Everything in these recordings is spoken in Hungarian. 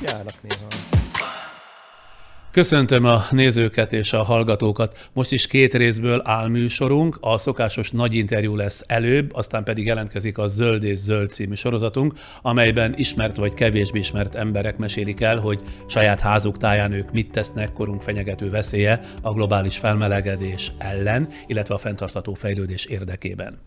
Járnak néha. Köszöntöm a nézőket és a hallgatókat. Most is két részből áll műsorunk. A szokásos nagy interjú lesz előbb, aztán pedig jelentkezik a Zöld és Zöld című sorozatunk, amelyben ismert vagy kevésbé ismert emberek mesélik el, hogy saját házuk táján ők mit tesznek korunk fenyegető veszélye a globális felmelegedés ellen, illetve a fenntartható fejlődés érdekében.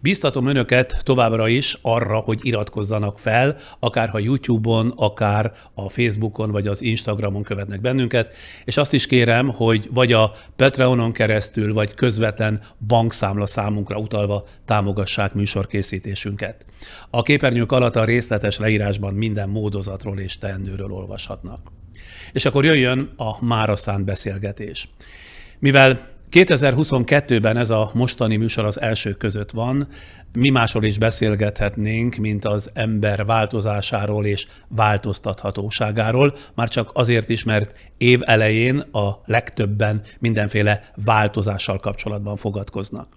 Bíztatom önöket továbbra is arra, hogy iratkozzanak fel, akár ha YouTube-on, akár a Facebookon vagy az Instagramon követnek bennünket, és azt is kérem, hogy vagy a Patreonon keresztül, vagy közvetlen bankszámla számunkra utalva támogassák műsorkészítésünket. A képernyők alatt a részletes leírásban minden módozatról és teendőről olvashatnak. És akkor jöjjön a mára szánt beszélgetés. Mivel 2022-ben ez a mostani műsor az első között van, mi másról is beszélgethetnénk, mint az ember változásáról és változtathatóságáról, már csak azért is, mert év elején a legtöbben mindenféle változással kapcsolatban fogadkoznak.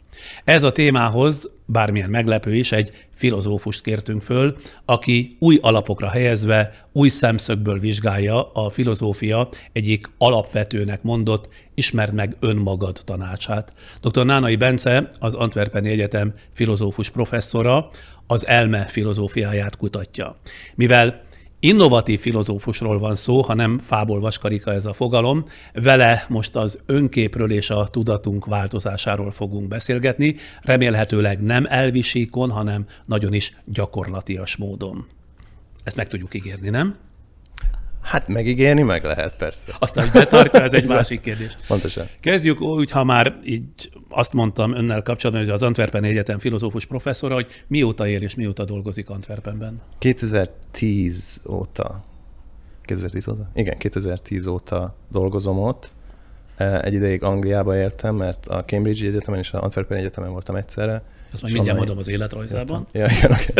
Ez a témához, bármilyen meglepő is, egy filozófust kértünk föl, aki új alapokra helyezve, új szemszögből vizsgálja a filozófia egyik alapvetőnek mondott, ismerd meg önmagad tanácsát. Dr. Nánai Bence, az Antwerpeni Egyetem filozófus professzora, az elme filozófiáját kutatja. Mivel innovatív filozófusról van szó, ha nem fából vaskarika ez a fogalom. Vele most az önképről és a tudatunk változásáról fogunk beszélgetni, remélhetőleg nem elvisíkon, hanem nagyon is gyakorlatias módon. Ezt meg tudjuk ígérni, nem? Hát megígérni meg lehet, persze. Aztán, hogy betartja, ez egy másik kérdés. Pontosan. Kezdjük úgy, ha már így azt mondtam önnel kapcsolatban, hogy az Antwerpen Egyetem filozófus professzora, hogy mióta él és mióta dolgozik Antwerpenben? 2010 óta. 2010 óta? Igen, 2010 óta dolgozom ott. E, Egy ideig Angliába értem, mert a Cambridge Egyetemen és az Antwerpen Egyetemen voltam egyszerre. Ezt majd mindjárt mondom az életrajzában. Ja, igen, oké.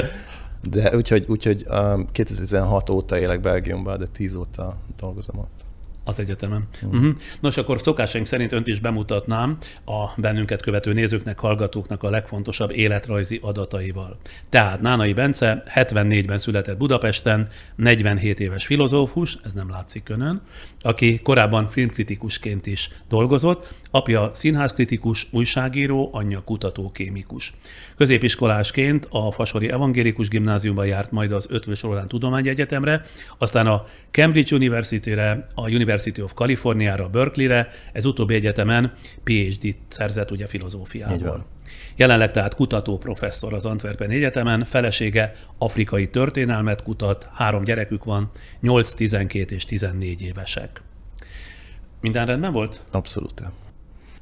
De úgyhogy, úgyhogy um, 2016 óta élek Belgiumban, de 10 óta dolgozom ott. Az egyetemen. Uh-huh. Nos, akkor szokásaink szerint önt is bemutatnám a bennünket követő nézőknek, hallgatóknak a legfontosabb életrajzi adataival. Tehát Nánai Bence 74-ben született Budapesten, 47 éves filozófus, ez nem látszik önön, aki korábban filmkritikusként is dolgozott, apja színházkritikus, újságíró, anyja kutató-kémikus. Középiskolásként a Fasori Evangélikus Gimnáziumban járt majd az Ötvös Roland Tudományegyetemre, aztán a Cambridge University-re, a University of California-ra, Berkeley-re, ez utóbbi egyetemen PhD-t szerzett ugye filozófiából. Jelenleg tehát kutató professzor az Antwerpen Egyetemen, felesége afrikai történelmet kutat, három gyerekük van, 8, 12 és 14 évesek. Minden rendben volt? Abszolút.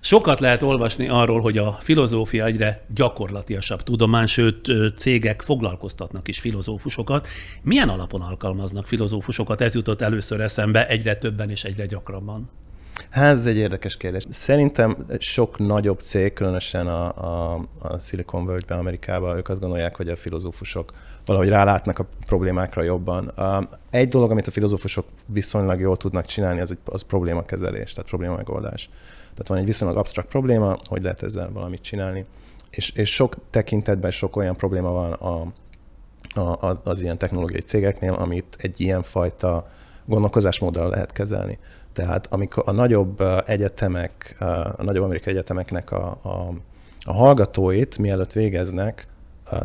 Sokat lehet olvasni arról, hogy a filozófia egyre gyakorlatiasabb tudomány, sőt cégek foglalkoztatnak is filozófusokat. Milyen alapon alkalmaznak filozófusokat? Ez jutott először eszembe egyre többen és egyre gyakrabban. Hát ez egy érdekes kérdés. Szerintem sok nagyobb cég, különösen a, a, a Silicon Valley-ben, Amerikában, ők azt gondolják, hogy a filozófusok valahogy rálátnak a problémákra jobban. Egy dolog, amit a filozófusok viszonylag jól tudnak csinálni, az, egy, az problémakezelés, tehát problémamegoldás. Tehát van egy viszonylag absztrakt probléma, hogy lehet ezzel valamit csinálni. És, és sok tekintetben sok olyan probléma van a, a, a, az ilyen technológiai cégeknél, amit egy ilyen fajta gondolkozásmóddal lehet kezelni. Tehát amikor a nagyobb egyetemek, a nagyobb amerikai egyetemeknek a, a, a hallgatóit, mielőtt végeznek,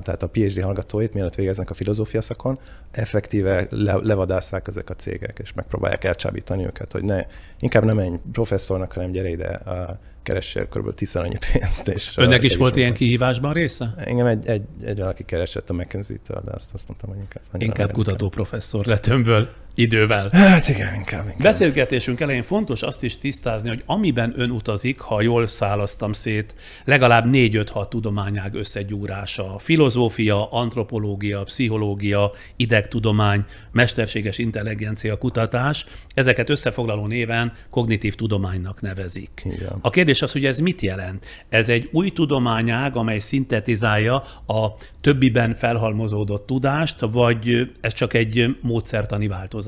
tehát a PhD hallgatóit, mielőtt végeznek a filozófia szakon, effektíve le, levadásszák ezek a cégek, és megpróbálják elcsábítani őket, hogy ne, inkább nem menj professzornak, hanem gyere ide, ö, keressél kb. tízszer annyi pénzt. És, ö, Önnek is volt ilyen kihívásban része? Engem egy, egy, egy valaki keresett a McKenzie-től, de azt, azt mondtam, hogy inkább. Inkább kutató professzor lett önből idővel. Hát igen, inkább. inkább. Beszélgetésünk elején fontos azt is tisztázni, hogy amiben ön utazik, ha jól szálasztam szét, legalább 4-5-6 tudományág összegyúrása. Filozófia, antropológia, pszichológia, idegtudomány, mesterséges intelligencia kutatás, ezeket összefoglaló néven kognitív tudománynak nevezik. Igen. A kérdés az, hogy ez mit jelent? Ez egy új tudományág, amely szintetizálja a többiben felhalmozódott tudást, vagy ez csak egy módszertani változás?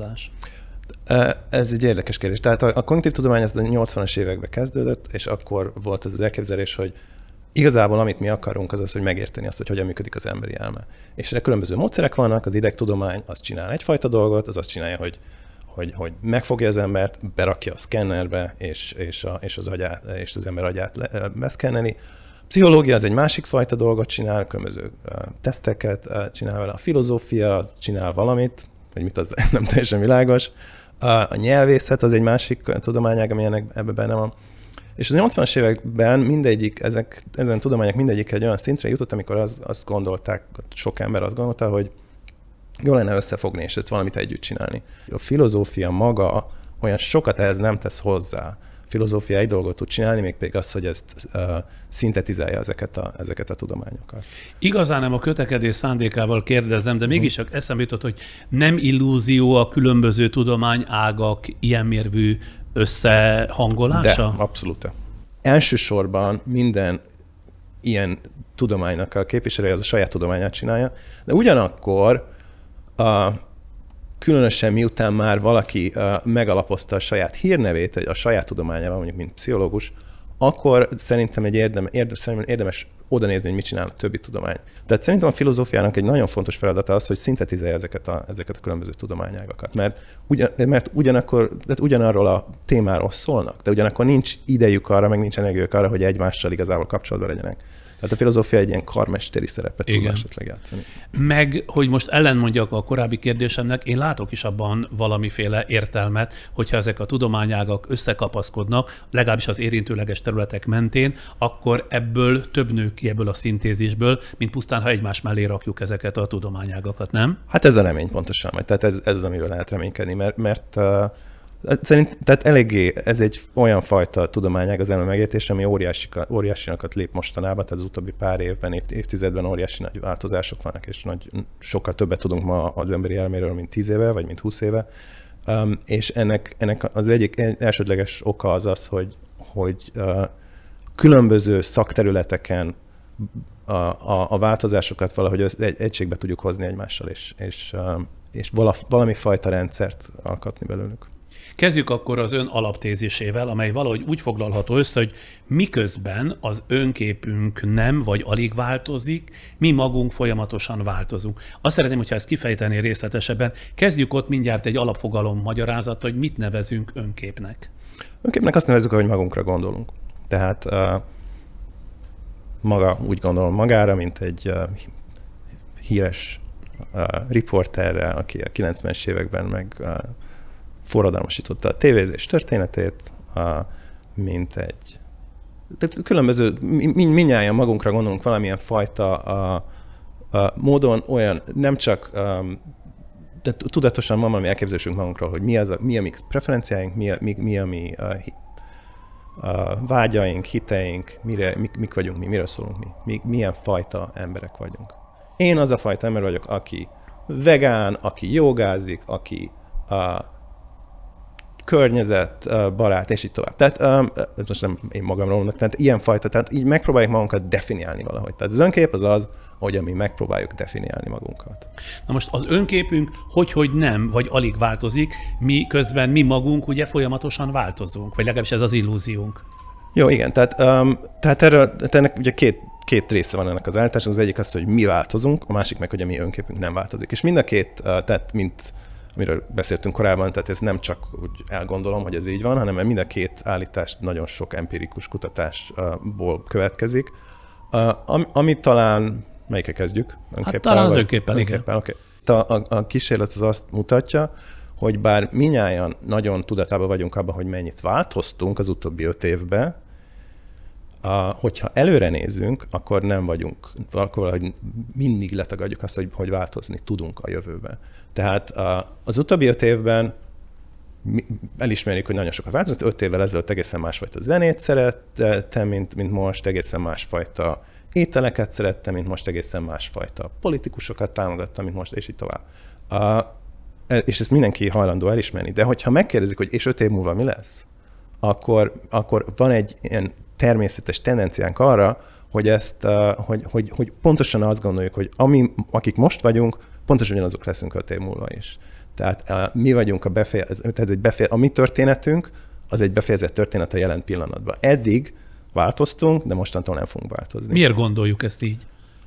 Ez egy érdekes kérdés. Tehát a, a kognitív tudomány ez a 80-as években kezdődött, és akkor volt ez az elképzelés, hogy Igazából amit mi akarunk, az az, hogy megérteni azt, hogy hogyan működik az emberi elme. És erre különböző módszerek vannak, az idegtudomány az csinál egyfajta dolgot, az azt csinálja, hogy hogy, hogy megfogja az embert, berakja a szkennerbe, és, és, a, és, az, agyát, és az ember agyát le, beszkenneli. Pszichológia az egy másik fajta dolgot csinál, különböző teszteket csinál vele. A filozófia csinál valamit, hogy mit az nem teljesen világos. A nyelvészet az egy másik tudományág, ami ennek ebben benne van. És az 80-as években mindegyik, ezek, ezen tudományok mindegyik egy olyan szintre jutott, amikor az, azt gondolták, sok ember azt gondolta, hogy jó lenne összefogni, és ezt valamit együtt csinálni. A filozófia maga olyan sokat ehhez nem tesz hozzá. A filozófia egy dolgot tud csinálni, még pedig az, hogy ezt uh, szintetizálja ezeket a, ezeket a tudományokat. Igazán nem a kötekedés szándékával kérdezem, de mégis csak eszembe jutott, hogy nem illúzió a különböző tudományágak ilyen mérvű összehangolása? De, abszolút. Elsősorban minden ilyen tudománynak a képviselője az a saját tudományát csinálja, de ugyanakkor a, különösen miután már valaki megalapozta a saját hírnevét, a saját tudományával, mondjuk mint pszichológus, akkor szerintem egy érdem, érdemes, érdemes oda nézni, hogy mit csinál a többi tudomány. Tehát szerintem a filozófiának egy nagyon fontos feladata az, hogy szintetizálja ezeket a, ezeket a különböző tudományágakat. Mert, ugyan, mert ugyanakkor, tehát ugyanarról a témáról szólnak, de ugyanakkor nincs idejük arra, meg nincs energiük arra, hogy egymással igazából kapcsolatban legyenek. Tehát a filozófia egy ilyen karmesteri szerepet Igen. tud esetleg játszani. Meg, hogy most ellenmondjak a korábbi kérdésemnek, én látok is abban valamiféle értelmet, hogyha ezek a tudományágak összekapaszkodnak, legalábbis az érintőleges területek mentén, akkor ebből több nő ki ebből a szintézisből, mint pusztán, ha egymás mellé rakjuk ezeket a tudományágakat, nem? Hát ez a remény pontosan, tehát ez, ez az, amivel lehet reménykedni, mert, mert Szerint, tehát eléggé ez egy olyan fajta tudományág az elme megértés, ami óriási, óriásinakat lép mostanában, tehát az utóbbi pár évben, év, évtizedben óriási nagy változások vannak, és nagy, sokkal többet tudunk ma az emberi elméről, mint 10 éve, vagy mint 20 éve. Um, és ennek, ennek az egyik elsődleges oka az az, hogy, hogy uh, különböző szakterületeken a, a, a változásokat valahogy egy, egységbe tudjuk hozni egymással, és, és, uh, és vala, valami fajta rendszert alkotni belőlük. Kezdjük akkor az ön alaptézisével, amely valahogy úgy foglalható össze, hogy miközben az önképünk nem vagy alig változik, mi magunk folyamatosan változunk. Azt szeretném, hogyha ezt kifejteni részletesebben. Kezdjük ott mindjárt egy alapfogalom magyarázat, hogy mit nevezünk önképnek. Önképnek azt nevezzük, hogy magunkra gondolunk. Tehát uh, maga úgy gondolom magára, mint egy uh, híres uh, riporterre, aki a 90-es években meg uh, forradalmasította a tévézés történetét, a, mint egy... Tehát különböző, mi, minnyáján magunkra gondolunk valamilyen fajta a, a módon olyan, nem csak um, de tudatosan van valami elképzelésünk magunkról, hogy mi, az a, mi a mi preferenciáink, mi a mi, mi, a mi a, a vágyaink, hiteink, mire, mik, mik vagyunk mi, miről szólunk mi, mi, milyen fajta emberek vagyunk. Én az a fajta ember vagyok, aki vegán, aki jogázik, aki a, környezet, barát, és így tovább. Tehát most nem én magamról mondok, tehát ilyen fajta, tehát így megpróbáljuk magunkat definiálni valahogy. Tehát az önkép az az, hogy mi megpróbáljuk definiálni magunkat. Na most az önképünk hogy, hogy nem, vagy alig változik, mi közben mi magunk ugye folyamatosan változunk, vagy legalábbis ez az illúziónk. Jó, igen, tehát, um, tehát erről, ennek ugye két, két része van ennek az állításnak. Az egyik az, hogy mi változunk, a másik meg, hogy a mi önképünk nem változik. És mind a két, tehát mint amiről beszéltünk korábban, tehát ez nem csak úgy elgondolom, hogy ez így van, hanem mind a két állítás nagyon sok empirikus kutatásból következik. Amit talán, melyikkel kezdjük? Hát talán az önképpen, igen. Okay. A, a, a kísérlet az azt mutatja, hogy bár minnyáján nagyon tudatában vagyunk abban, hogy mennyit változtunk az utóbbi öt évben, a, hogyha előre nézünk, akkor nem vagyunk, akkor hogy mindig letagadjuk azt, hogy, hogy változni tudunk a jövőben. Tehát az utóbbi öt évben elismerjük, hogy nagyon sokat változott. Öt évvel ezelőtt egészen másfajta zenét szerettem, mint, mint most, egészen másfajta ételeket szerettem, mint most, egészen másfajta politikusokat támogattam, mint most, és így tovább. E, és ezt mindenki hajlandó elismerni. De hogyha megkérdezik, hogy és öt év múlva mi lesz, akkor, akkor van egy ilyen természetes tendenciánk arra, hogy ezt, hogy, hogy, hogy pontosan azt gondoljuk, hogy ami, akik most vagyunk, pontosan ugyanazok leszünk öt év múlva is. Tehát mi vagyunk a befejezett, tehát egy befeje, a mi történetünk, az egy befejezett történet a jelen pillanatban. Eddig változtunk, de mostantól nem fogunk változni. Miért gondoljuk ezt így?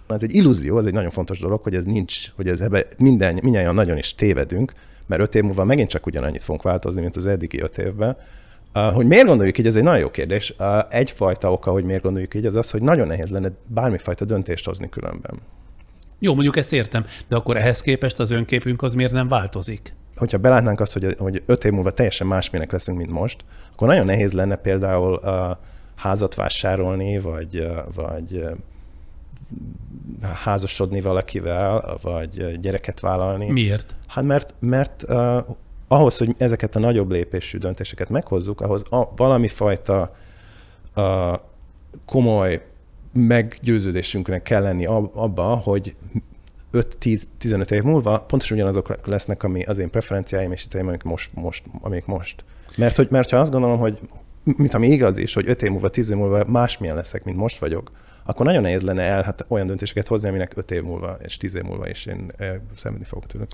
Ez egy illúzió, ez egy nagyon fontos dolog, hogy ez nincs, hogy ez ebbe minden, mindjárt nagyon is tévedünk, mert öt év múlva megint csak ugyanannyit fogunk változni, mint az eddigi öt évben. Uh, hogy miért gondoljuk így, ez egy nagyon jó kérdés. Uh, egyfajta oka, hogy miért gondoljuk így, az az, hogy nagyon nehéz lenne bármifajta döntést hozni különben. Jó, mondjuk ezt értem, de akkor ehhez képest az önképünk az miért nem változik? Hogyha belátnánk azt, hogy, hogy öt év múlva teljesen másminek leszünk, mint most, akkor nagyon nehéz lenne például uh, házat vásárolni, vagy, vagy házasodni valakivel, vagy gyereket vállalni. Miért? Hát mert, mert uh, ahhoz, hogy ezeket a nagyobb lépésű döntéseket meghozzuk, ahhoz a, valami fajta uh, komoly meggyőződésünknek kell lenni abba, hogy 5-10-15 év múlva pontosan ugyanazok lesznek ami az én preferenciáim és itt amik most, most, amik most. Mert, hogy, mert ha azt gondolom, hogy mint ami igaz is, hogy 5 év múlva, 10 év múlva másmilyen leszek, mint most vagyok, akkor nagyon nehéz lenne el hát olyan döntéseket hozni, aminek 5 év múlva és 10 év múlva is én szenvedni fogok tőle.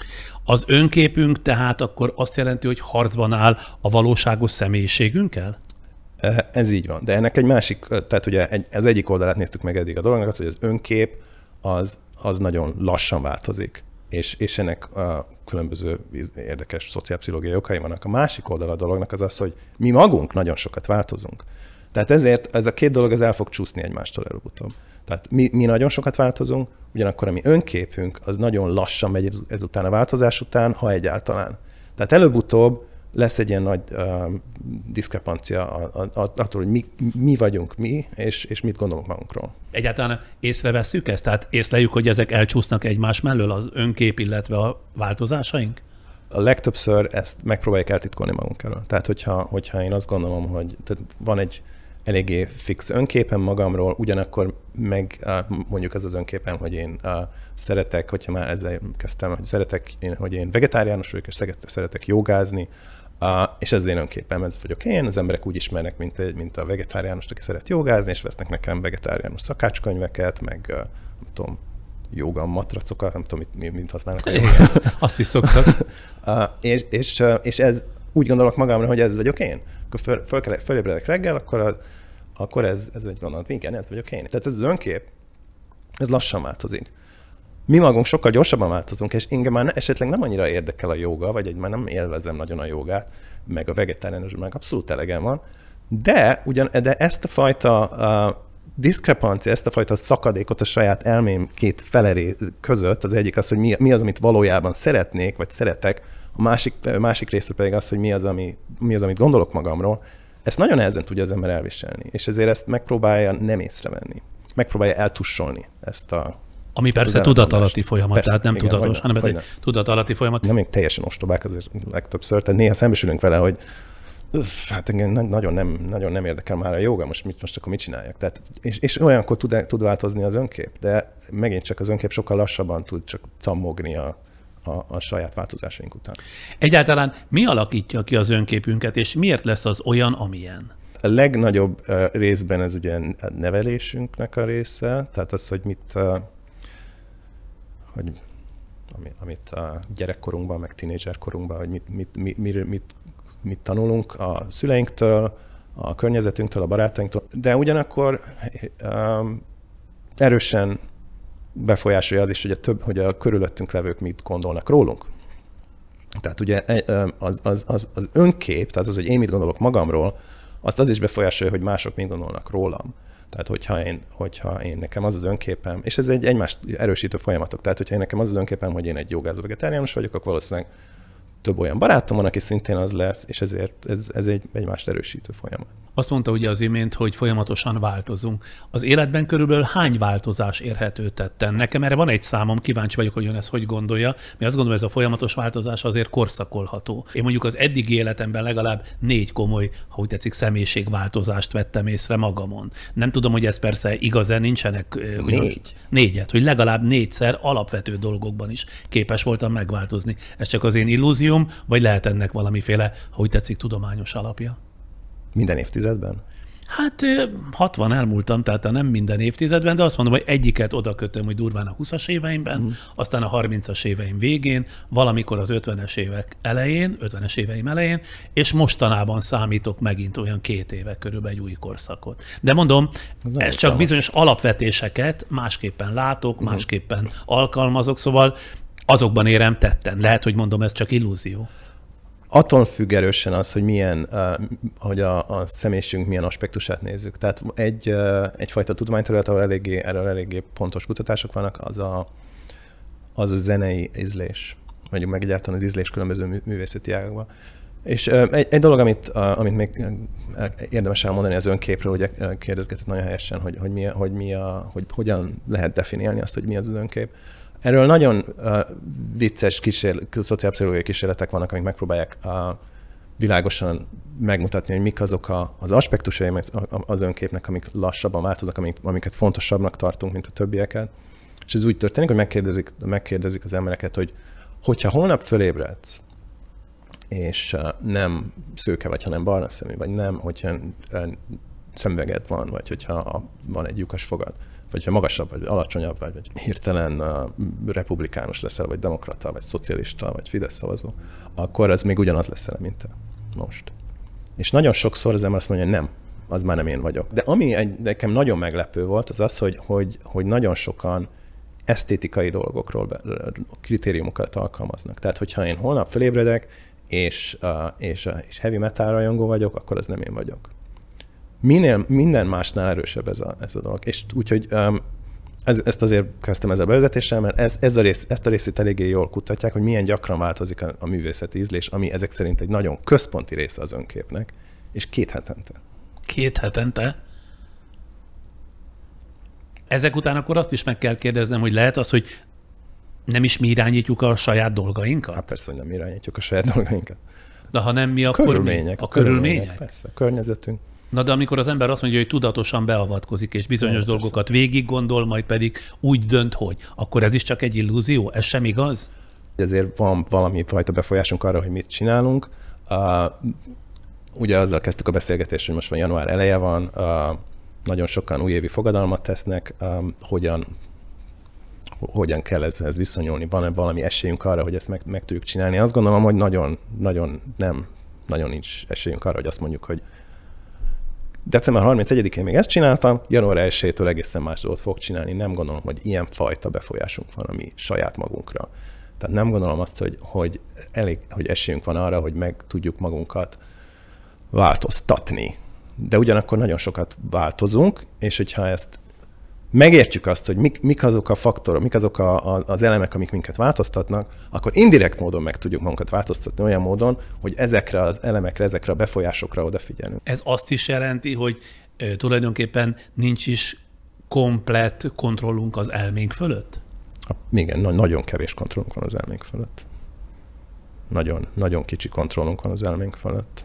Az önképünk tehát akkor azt jelenti, hogy harcban áll a valóságos személyiségünkkel? Ez így van, de ennek egy másik, eh, tehát ugye egy, az egyik oldalát néztük meg eddig a dolognak, az, hogy az önkép az, az nagyon lassan változik, és, és ennek a különböző érdekes szociálpszichológiai okai vannak. A másik oldal a dolognak az az, hogy mi magunk nagyon sokat változunk. Tehát ezért ez a két dolog ez el fog csúszni egymástól előbb-utóbb. Tehát mi, mi nagyon sokat változunk, ugyanakkor a mi önképünk az nagyon lassan megy ezután a változás után, ha egyáltalán. Tehát előbb-utóbb lesz egy ilyen nagy uh, diszkrepancia attól, hogy mi, mi vagyunk mi, és, és mit gondolunk magunkról. Egyáltalán észrevesszük ezt? Tehát észleljük, hogy ezek elcsúsznak egymás mellől, az önkép, illetve a változásaink? A legtöbbször ezt megpróbáljuk eltitkolni magunk elől. Tehát, hogyha, hogyha én azt gondolom, hogy tehát van egy eléggé fix önképem magamról, ugyanakkor meg mondjuk az az önképem, hogy én szeretek, hogyha már ezzel kezdtem, hogy szeretek, én, hogy én vegetáriánus vagyok, és szeretek jogázni, és ez az én önképem, ez vagyok én, az emberek úgy ismernek, mint, egy, mint a vegetáriánus, aki szeret jogázni, és vesznek nekem vegetáriánus szakácskönyveket, meg nem tudom, joga matracokat, nem tudom, mit, mit használnak a Azt is szoktak. és, és, és ez úgy gondolok magamra, hogy ez vagyok én. Akkor föl, föl, fölébredek reggel, akkor a, akkor ez, ez egy gondolat, igen, ez vagyok én. Tehát ez az önkép, ez lassan változik. Mi magunk sokkal gyorsabban változunk, és engem már esetleg nem annyira érdekel a joga, vagy egy már nem élvezem nagyon a jogát, meg a vegetáriánus, meg abszolút elegem van, de, ugyan, de ezt a fajta uh, diszkrepancia, ezt a fajta szakadékot a saját elmém két feleré között, az egyik az, hogy mi, mi az, amit valójában szeretnék, vagy szeretek, a másik, a másik része pedig az, hogy mi az, ami, mi az, amit gondolok magamról, ezt nagyon nehezen tudja az ember elviselni, és ezért ezt megpróbálja nem észrevenni. Megpróbálja eltussolni ezt a ami persze tudatalatti folyamat, persze, tehát nem igen, tudatos, hanem ez egy tudatalatti folyamat. Nem még teljesen ostobák azért legtöbbször, tehát néha szembesülünk vele, hogy Öff, hát engem nagyon nem, nagyon nem érdekel már a joga, most, mit, most akkor mit csináljak? Tehát, és, és olyankor tud, tud változni az önkép, de megint csak az önkép sokkal lassabban tud csak cammogni a, a, a saját változásaink után. Egyáltalán mi alakítja ki az önképünket, és miért lesz az olyan, amilyen? A legnagyobb részben ez ugye a nevelésünknek a része, tehát az, hogy mit, hogy amit a gyerekkorunkban, meg tínédzserkorunkban, hogy mit, mit, mit, mit, mit, mit tanulunk a szüleinktől, a környezetünktől, a barátainktól, de ugyanakkor um, erősen befolyásolja az is, hogy a, több, hogy a körülöttünk levők mit gondolnak rólunk. Tehát ugye az, az, az, az önkép, tehát az, hogy én mit gondolok magamról, azt az is befolyásolja, hogy mások mit gondolnak rólam. Tehát, hogyha én, hogyha én nekem az az önképem, és ez egy egymást erősítő folyamatok, tehát, hogyha én nekem az az önképem, hogy én egy jogázó vegetáriánus vagyok, akkor valószínűleg több olyan barátom van, aki szintén az lesz, és ezért ez, ez egy egymást erősítő folyamat. Azt mondta ugye az imént, hogy folyamatosan változunk. Az életben körülbelül hány változás érhető tetten? Nekem erre van egy számom, kíváncsi vagyok, hogy ön ezt hogy gondolja. Mi azt gondolom, ez a folyamatos változás azért korszakolható. Én mondjuk az eddigi életemben legalább négy komoly, ha úgy tetszik, személyiségváltozást vettem észre magamon. Nem tudom, hogy ez persze igaz-e, nincsenek... Hogy Négy. Négyet, hogy legalább négyszer alapvető dolgokban is képes voltam megváltozni. Ez csak az én illúzióm, vagy lehet ennek valamiféle, ha úgy tetszik, tudományos alapja? Minden évtizedben? Hát 60 elmúltam, tehát nem minden évtizedben, de azt mondom, hogy egyiket oda kötöm, hogy durván a 20-as éveimben, mm. aztán a 30-as éveim végén, valamikor az 50-es évek elején, 50-es éveim elején, és mostanában számítok megint olyan két éve körülbelül egy új korszakot. De mondom, ez, ez csak bizonyos alapvetéseket másképpen látok, mm. másképpen alkalmazok, szóval azokban érem tetten. Lehet, hogy mondom, ez csak illúzió attól függ erősen az, hogy milyen, uh, hogy a, a személyiségünk milyen aspektusát nézzük. Tehát egy, uh, egyfajta tudományterület, ahol eléggé, erről eléggé pontos kutatások vannak, az a, az a zenei ízlés, vagy meg egyáltalán az ízlés különböző művészeti ágakban. És uh, egy, egy dolog, amit, amit még érdemes elmondani az önképről, ugye kérdezgetett nagyon helyesen, hogy, hogy, mi, hogy, mi a, hogy hogyan lehet definiálni azt, hogy mi az az önkép. Erről nagyon uh, vicces kísér, szociálpszichológiai kísérletek vannak, amik megpróbálják uh, világosan megmutatni, hogy mik azok a, az aspektusai az önképnek, amik lassabban változnak, amik, amiket fontosabbnak tartunk, mint a többieket. És ez úgy történik, hogy megkérdezik, megkérdezik az embereket, hogy hogyha holnap fölébredsz, és nem szőke vagy, hanem barna szemű, vagy nem, hogyha szemüveged van, vagy hogyha van egy lyukas fogad, vagy ha magasabb, vagy alacsonyabb, vagy, vagy hirtelen uh, republikánus leszel, vagy demokrata, vagy szocialista, vagy Fidesz szavazó, akkor az még ugyanaz leszel, mint te most. És nagyon sokszor az ember azt mondja, hogy nem, az már nem én vagyok. De ami egy, nekem nagyon meglepő volt, az az, hogy, hogy, hogy nagyon sokan esztétikai dolgokról be, kritériumokat alkalmaznak. Tehát, hogyha én holnap felébredek, és, uh, és, uh, és heavy metal rajongó vagyok, akkor az nem én vagyok minél, minden másnál erősebb ez a, ez a dolog. És úgyhogy um, ez, ezt azért kezdtem ezzel a bevezetéssel, mert ez, ez a rész, ezt a részét eléggé jól kutatják, hogy milyen gyakran változik a, a művészeti ízlés, ami ezek szerint egy nagyon központi része az önképnek, és két hetente. Két hetente? Ezek után akkor azt is meg kell kérdeznem, hogy lehet az, hogy nem is mi irányítjuk a saját dolgainkat? Hát persze, hogy nem irányítjuk a saját dolgainkat. De ha nem mi, akkor körülmények, mi? A körülmények? körülmények? Persze, a környezetünk. Na de amikor az ember azt mondja, hogy tudatosan beavatkozik, és bizonyos ja, dolgokat végig gondol, majd pedig úgy dönt, hogy, akkor ez is csak egy illúzió? Ez sem igaz? Ezért van valami fajta befolyásunk arra, hogy mit csinálunk. Uh, ugye azzal kezdtük a beszélgetést, hogy most van január eleje van, uh, nagyon sokan újévi fogadalmat tesznek, um, hogyan hogyan kell ezhez viszonyulni, van-e valami esélyünk arra, hogy ezt meg, meg tudjuk csinálni. Azt gondolom, hogy nagyon, nagyon nem, nagyon nincs esélyünk arra, hogy azt mondjuk, hogy december 31-én még ezt csináltam, január 1-től egészen más dolgot fog csinálni. Nem gondolom, hogy ilyen fajta befolyásunk van a mi saját magunkra. Tehát nem gondolom azt, hogy, hogy elég, hogy esélyünk van arra, hogy meg tudjuk magunkat változtatni. De ugyanakkor nagyon sokat változunk, és hogyha ezt megértjük azt, hogy mik, mik azok a faktorok, mik azok a, a, az elemek, amik minket változtatnak, akkor indirekt módon meg tudjuk magunkat változtatni olyan módon, hogy ezekre az elemekre, ezekre a befolyásokra odafigyelünk. Ez azt is jelenti, hogy ö, tulajdonképpen nincs is komplett kontrollunk az elménk fölött? Ha, igen, na- nagyon kevés kontrollunk van az elménk fölött. Nagyon, nagyon kicsi kontrollunk van az elménk fölött.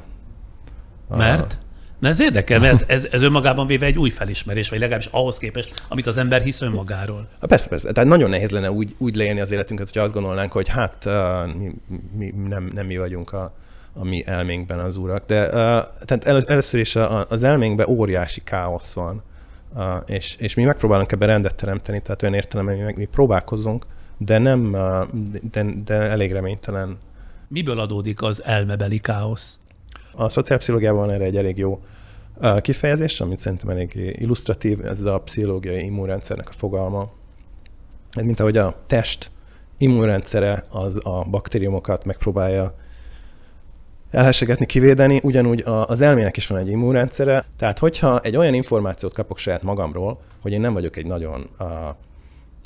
Mert? Na ez érdekel, mert ez, ez önmagában véve egy új felismerés, vagy legalábbis ahhoz képest, amit az ember hisz önmagáról. Persze, persze. Tehát nagyon nehéz lenne úgy, úgy leélni az életünket, hogyha azt gondolnánk, hogy hát mi, mi nem, nem mi vagyunk a, a mi elménkben az urak. De tehát el, először is az elménkben óriási káosz van, és, és mi megpróbálunk ebben rendet teremteni, tehát olyan értelemben mi, mi próbálkozunk, de nem, de, de elég reménytelen. Miből adódik az elmebeli káosz? A szociálpszichológiában van erre egy elég jó kifejezés, amit szerintem elég illusztratív, ez a pszichológiai immunrendszernek a fogalma. Ez mint ahogy a test immunrendszere az a baktériumokat megpróbálja elhessegetni, kivédeni, ugyanúgy az elmének is van egy immunrendszere. Tehát, hogyha egy olyan információt kapok saját magamról, hogy én nem vagyok egy nagyon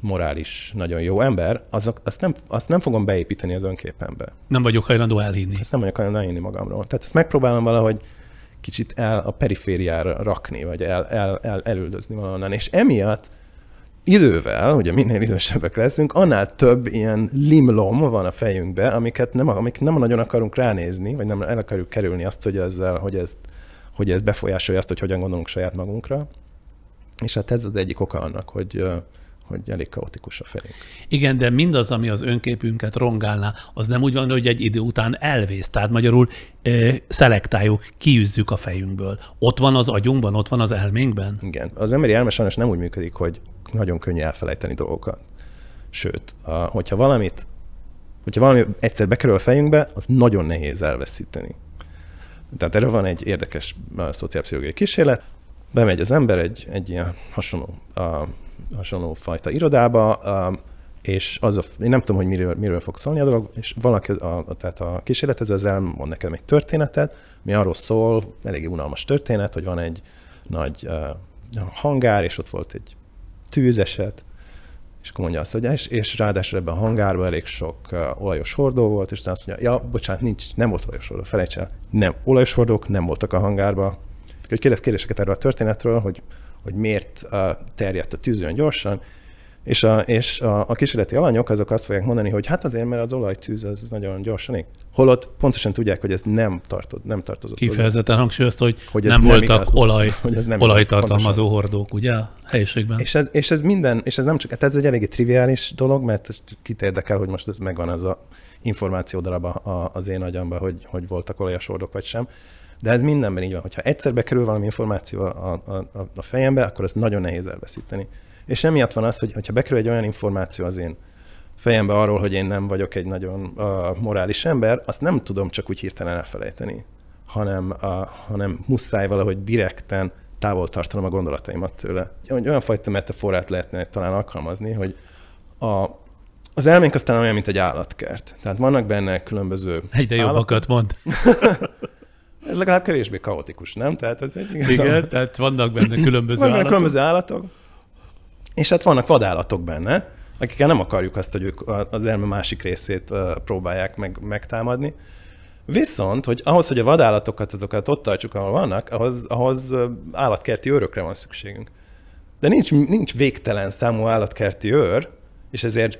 morális, nagyon jó ember, azok, azt, nem, azt nem fogom beépíteni az önképembe. Nem vagyok hajlandó elhinni. Ezt nem vagyok hajlandó elhinni magamról. Tehát ezt megpróbálom valahogy kicsit el a perifériára rakni, vagy el, el, el, elüldözni valahonnan. És emiatt idővel, ugye minél idősebbek leszünk, annál több ilyen limlom van a fejünkbe, amiket nem, amik nem nagyon akarunk ránézni, vagy nem el akarjuk kerülni azt, hogy, ezzel, hogy, ez, hogy ez befolyásolja azt, hogy hogyan gondolunk saját magunkra. És hát ez az egyik oka annak, hogy, hogy elég kaotikus a felénk. Igen, de mindaz, ami az önképünket rongálná, az nem úgy van, hogy egy idő után elvész. Tehát magyarul ö, szelektáljuk, kiűzzük a fejünkből. Ott van az agyunkban, ott van az elménkben? Igen. Az emberi elme sajnos nem úgy működik, hogy nagyon könnyű elfelejteni dolgokat. Sőt, a, hogyha valamit, hogyha valami egyszer bekerül a fejünkbe, az nagyon nehéz elveszíteni. Tehát erre van egy érdekes szociálpszichológiai kísérlet. Bemegy az ember egy, egy ilyen hasonló, a, hasonló fajta irodába, a, és az a, én nem tudom, hogy miről, miről fog szólni a dolog, és valaki, a, tehát a kísérletező az elmond nekem egy történetet, mi arról szól, eléggé unalmas történet, hogy van egy nagy uh, hangár, és ott volt egy tűzeset, és akkor mondja azt, hogy és, és ráadásul ebben a hangárban elég sok uh, olajos hordó volt, és azt mondja, ja, bocsánat, nincs, nem volt olajos hordó, felejts el, nem, olajos hordók nem voltak a hangárban. Hogy kérdez kérdéseket erről a történetről, hogy, hogy miért terjedt a tűz olyan gyorsan, és a, és a, a kísérleti alanyok azok azt fogják mondani, hogy hát azért, mert az olajtűz az nagyon gyorsan ég. Holott pontosan tudják, hogy ez nem, tartod, nem tartozott. Kifejezetten hangsúlyozta, hogy, hogy nem, nem voltak igaz, olaj, hogy ez nem olajtartalmazó igaz, hordók, ugye a helyiségben. És ez, és ez minden, és ez nem csak, hát ez egy eléggé triviális dolog, mert kit érdekel, hogy most ez megvan az a információ darab az én agyamban, hogy, hogy voltak olajas hordók vagy sem. De ez mindenben így van, hogyha egyszer bekerül valami információ a, a, a, a fejembe, akkor ezt nagyon nehéz elveszíteni. És emiatt van az, hogy ha bekerül egy olyan információ az én fejembe arról, hogy én nem vagyok egy nagyon uh, morális ember, azt nem tudom csak úgy hirtelen elfelejteni, hanem, uh, hanem muszáj valahogy direkten távol tartanom a gondolataimat tőle. Olyan fajta metaforát lehetne talán alkalmazni, hogy a, az elménk aztán olyan, mint egy állatkert. Tehát vannak benne különböző Egyre jobbakat mond. ez legalább kevésbé kaotikus, nem? Tehát ez egy igazán... Igen, tehát vannak benne különböző vannak állatok. különböző állatok, és hát vannak vadállatok benne, akikkel nem akarjuk azt, hogy ők az elme másik részét próbálják meg, megtámadni. Viszont, hogy ahhoz, hogy a vadállatokat, azokat ott tartsuk, ahol vannak, ahhoz, ahhoz állatkerti őrökre van szükségünk. De nincs, nincs végtelen számú állatkerti őr, és ezért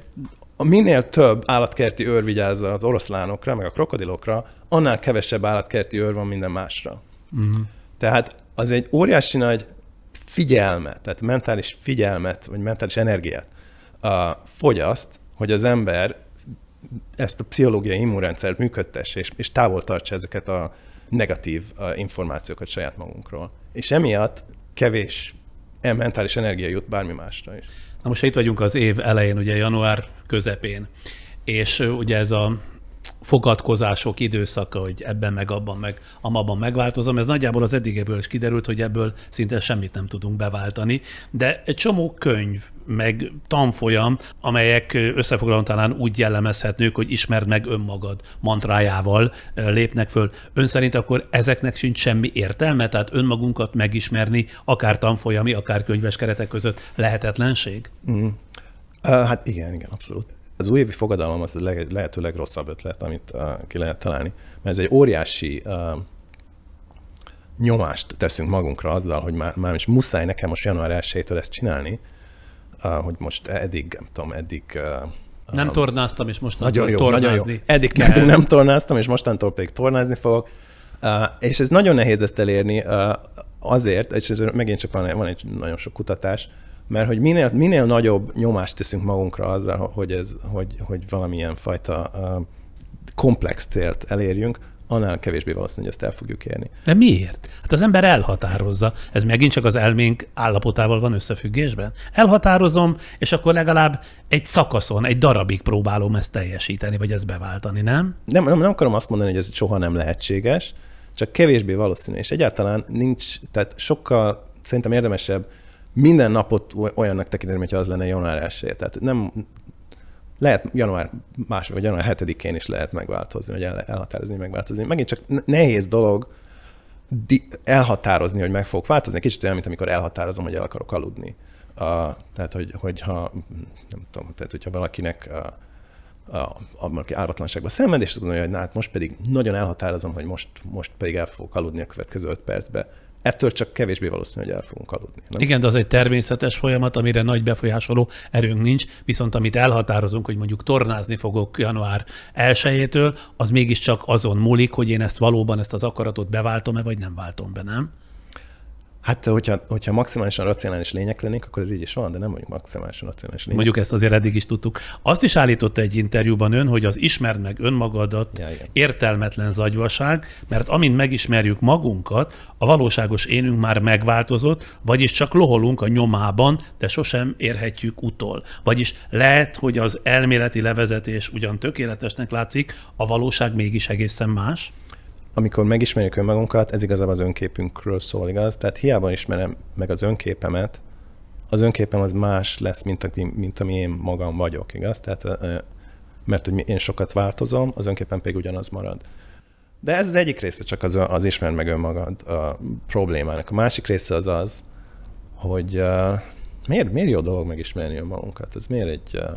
minél több állatkerti őr vigyáz az oroszlánokra, meg a krokodilokra, annál kevesebb állatkerti őr van minden másra. Uh-huh. Tehát az egy óriási nagy figyelmet, tehát mentális figyelmet, vagy mentális energiát a fogyaszt, hogy az ember ezt a pszichológiai immunrendszert működtesse, és, és távol tartsa ezeket a negatív a információkat saját magunkról. És emiatt kevés mentális energia jut bármi másra is. Na most itt vagyunk az év elején, ugye január közepén, és ugye ez a fogadkozások időszaka, hogy ebben meg abban meg amabban megváltozom. Ez nagyjából az eddigeből is kiderült, hogy ebből szinte semmit nem tudunk beváltani, de egy csomó könyv, meg tanfolyam, amelyek összefoglalóan talán úgy jellemezhetők, hogy ismerd meg önmagad mantrájával lépnek föl. Ön szerint akkor ezeknek sincs semmi értelme? Tehát önmagunkat megismerni, akár tanfolyami, akár könyves keretek között lehetetlenség? Mm. Hát igen, igen, abszolút az újévi fogadalom az a lehető legrosszabb ötlet, amit uh, ki lehet találni, mert ez egy óriási uh, nyomást teszünk magunkra azzal, hogy már, már is muszáj nekem most január 1-től ezt csinálni, uh, hogy most eddig, nem tudom, eddig uh, nem tornáztam, és most nagyon jó, tornázni. Nagyon jó. Eddig, nem. nem tornáztam, és mostantól pedig tornázni fogok. Uh, és ez nagyon nehéz ezt elérni uh, azért, és ez megint csak van, van egy nagyon sok kutatás, mert hogy minél, minél nagyobb nyomást teszünk magunkra azzal, hogy, ez, hogy, hogy valamilyen fajta uh, komplex célt elérjünk, annál kevésbé valószínű, hogy ezt el fogjuk érni. De miért? Hát az ember elhatározza. Ez megint csak az elménk állapotával van összefüggésben. Elhatározom, és akkor legalább egy szakaszon, egy darabig próbálom ezt teljesíteni, vagy ezt beváltani, nem? Nem, nem, nem akarom azt mondani, hogy ez soha nem lehetséges, csak kevésbé valószínű. És egyáltalán nincs, tehát sokkal szerintem érdemesebb minden napot olyannak tekinteni, hogyha az lenne január 1 Tehát nem, lehet január más vagy január 7-én is lehet megváltozni, vagy el, elhatározni, megváltozni. Megint csak nehéz dolog elhatározni, hogy meg fogok változni. Kicsit olyan, mint amikor elhatározom, hogy el akarok aludni. Uh, tehát, hogy, hogyha, nem tudom, tehát, hogyha valakinek uh, a, a, aki álvatlanságban szenved, és tudom, hogy na, hát most pedig nagyon elhatározom, hogy most, most pedig el fogok aludni a következő öt percbe ettől csak kevésbé valószínű, hogy el fogunk aludni. Nem? Igen, de az egy természetes folyamat, amire nagy befolyásoló erőnk nincs, viszont amit elhatározunk, hogy mondjuk tornázni fogok január 1 az mégiscsak azon múlik, hogy én ezt valóban, ezt az akaratot beváltom-e, vagy nem váltom be, nem? Hát, hogyha, hogyha maximálisan racionális lények lennénk, akkor ez így is van, de nem vagyunk maximálisan racionális lények. Mondjuk ezt azért eddig is tudtuk. Azt is állította egy interjúban ön, hogy az ismerd meg önmagadat Ja, igen. értelmetlen zagyvaság, mert amint megismerjük magunkat, a valóságos énünk már megváltozott, vagyis csak loholunk a nyomában, de sosem érhetjük utol. Vagyis lehet, hogy az elméleti levezetés ugyan tökéletesnek látszik, a valóság mégis egészen más. Amikor megismerjük önmagunkat, ez igazából az önképünkről szól, igaz? Tehát hiába ismerem meg az önképemet, az önképem az más lesz, mint, aki, mint ami én magam vagyok, igaz? Tehát, mert hogy én sokat változom, az önképem pedig ugyanaz marad. De ez az egyik része csak az, az ismer meg önmagad a problémának. A másik része az az, hogy uh, miért, miért jó dolog megismerni önmagunkat? Ez miért egy, uh,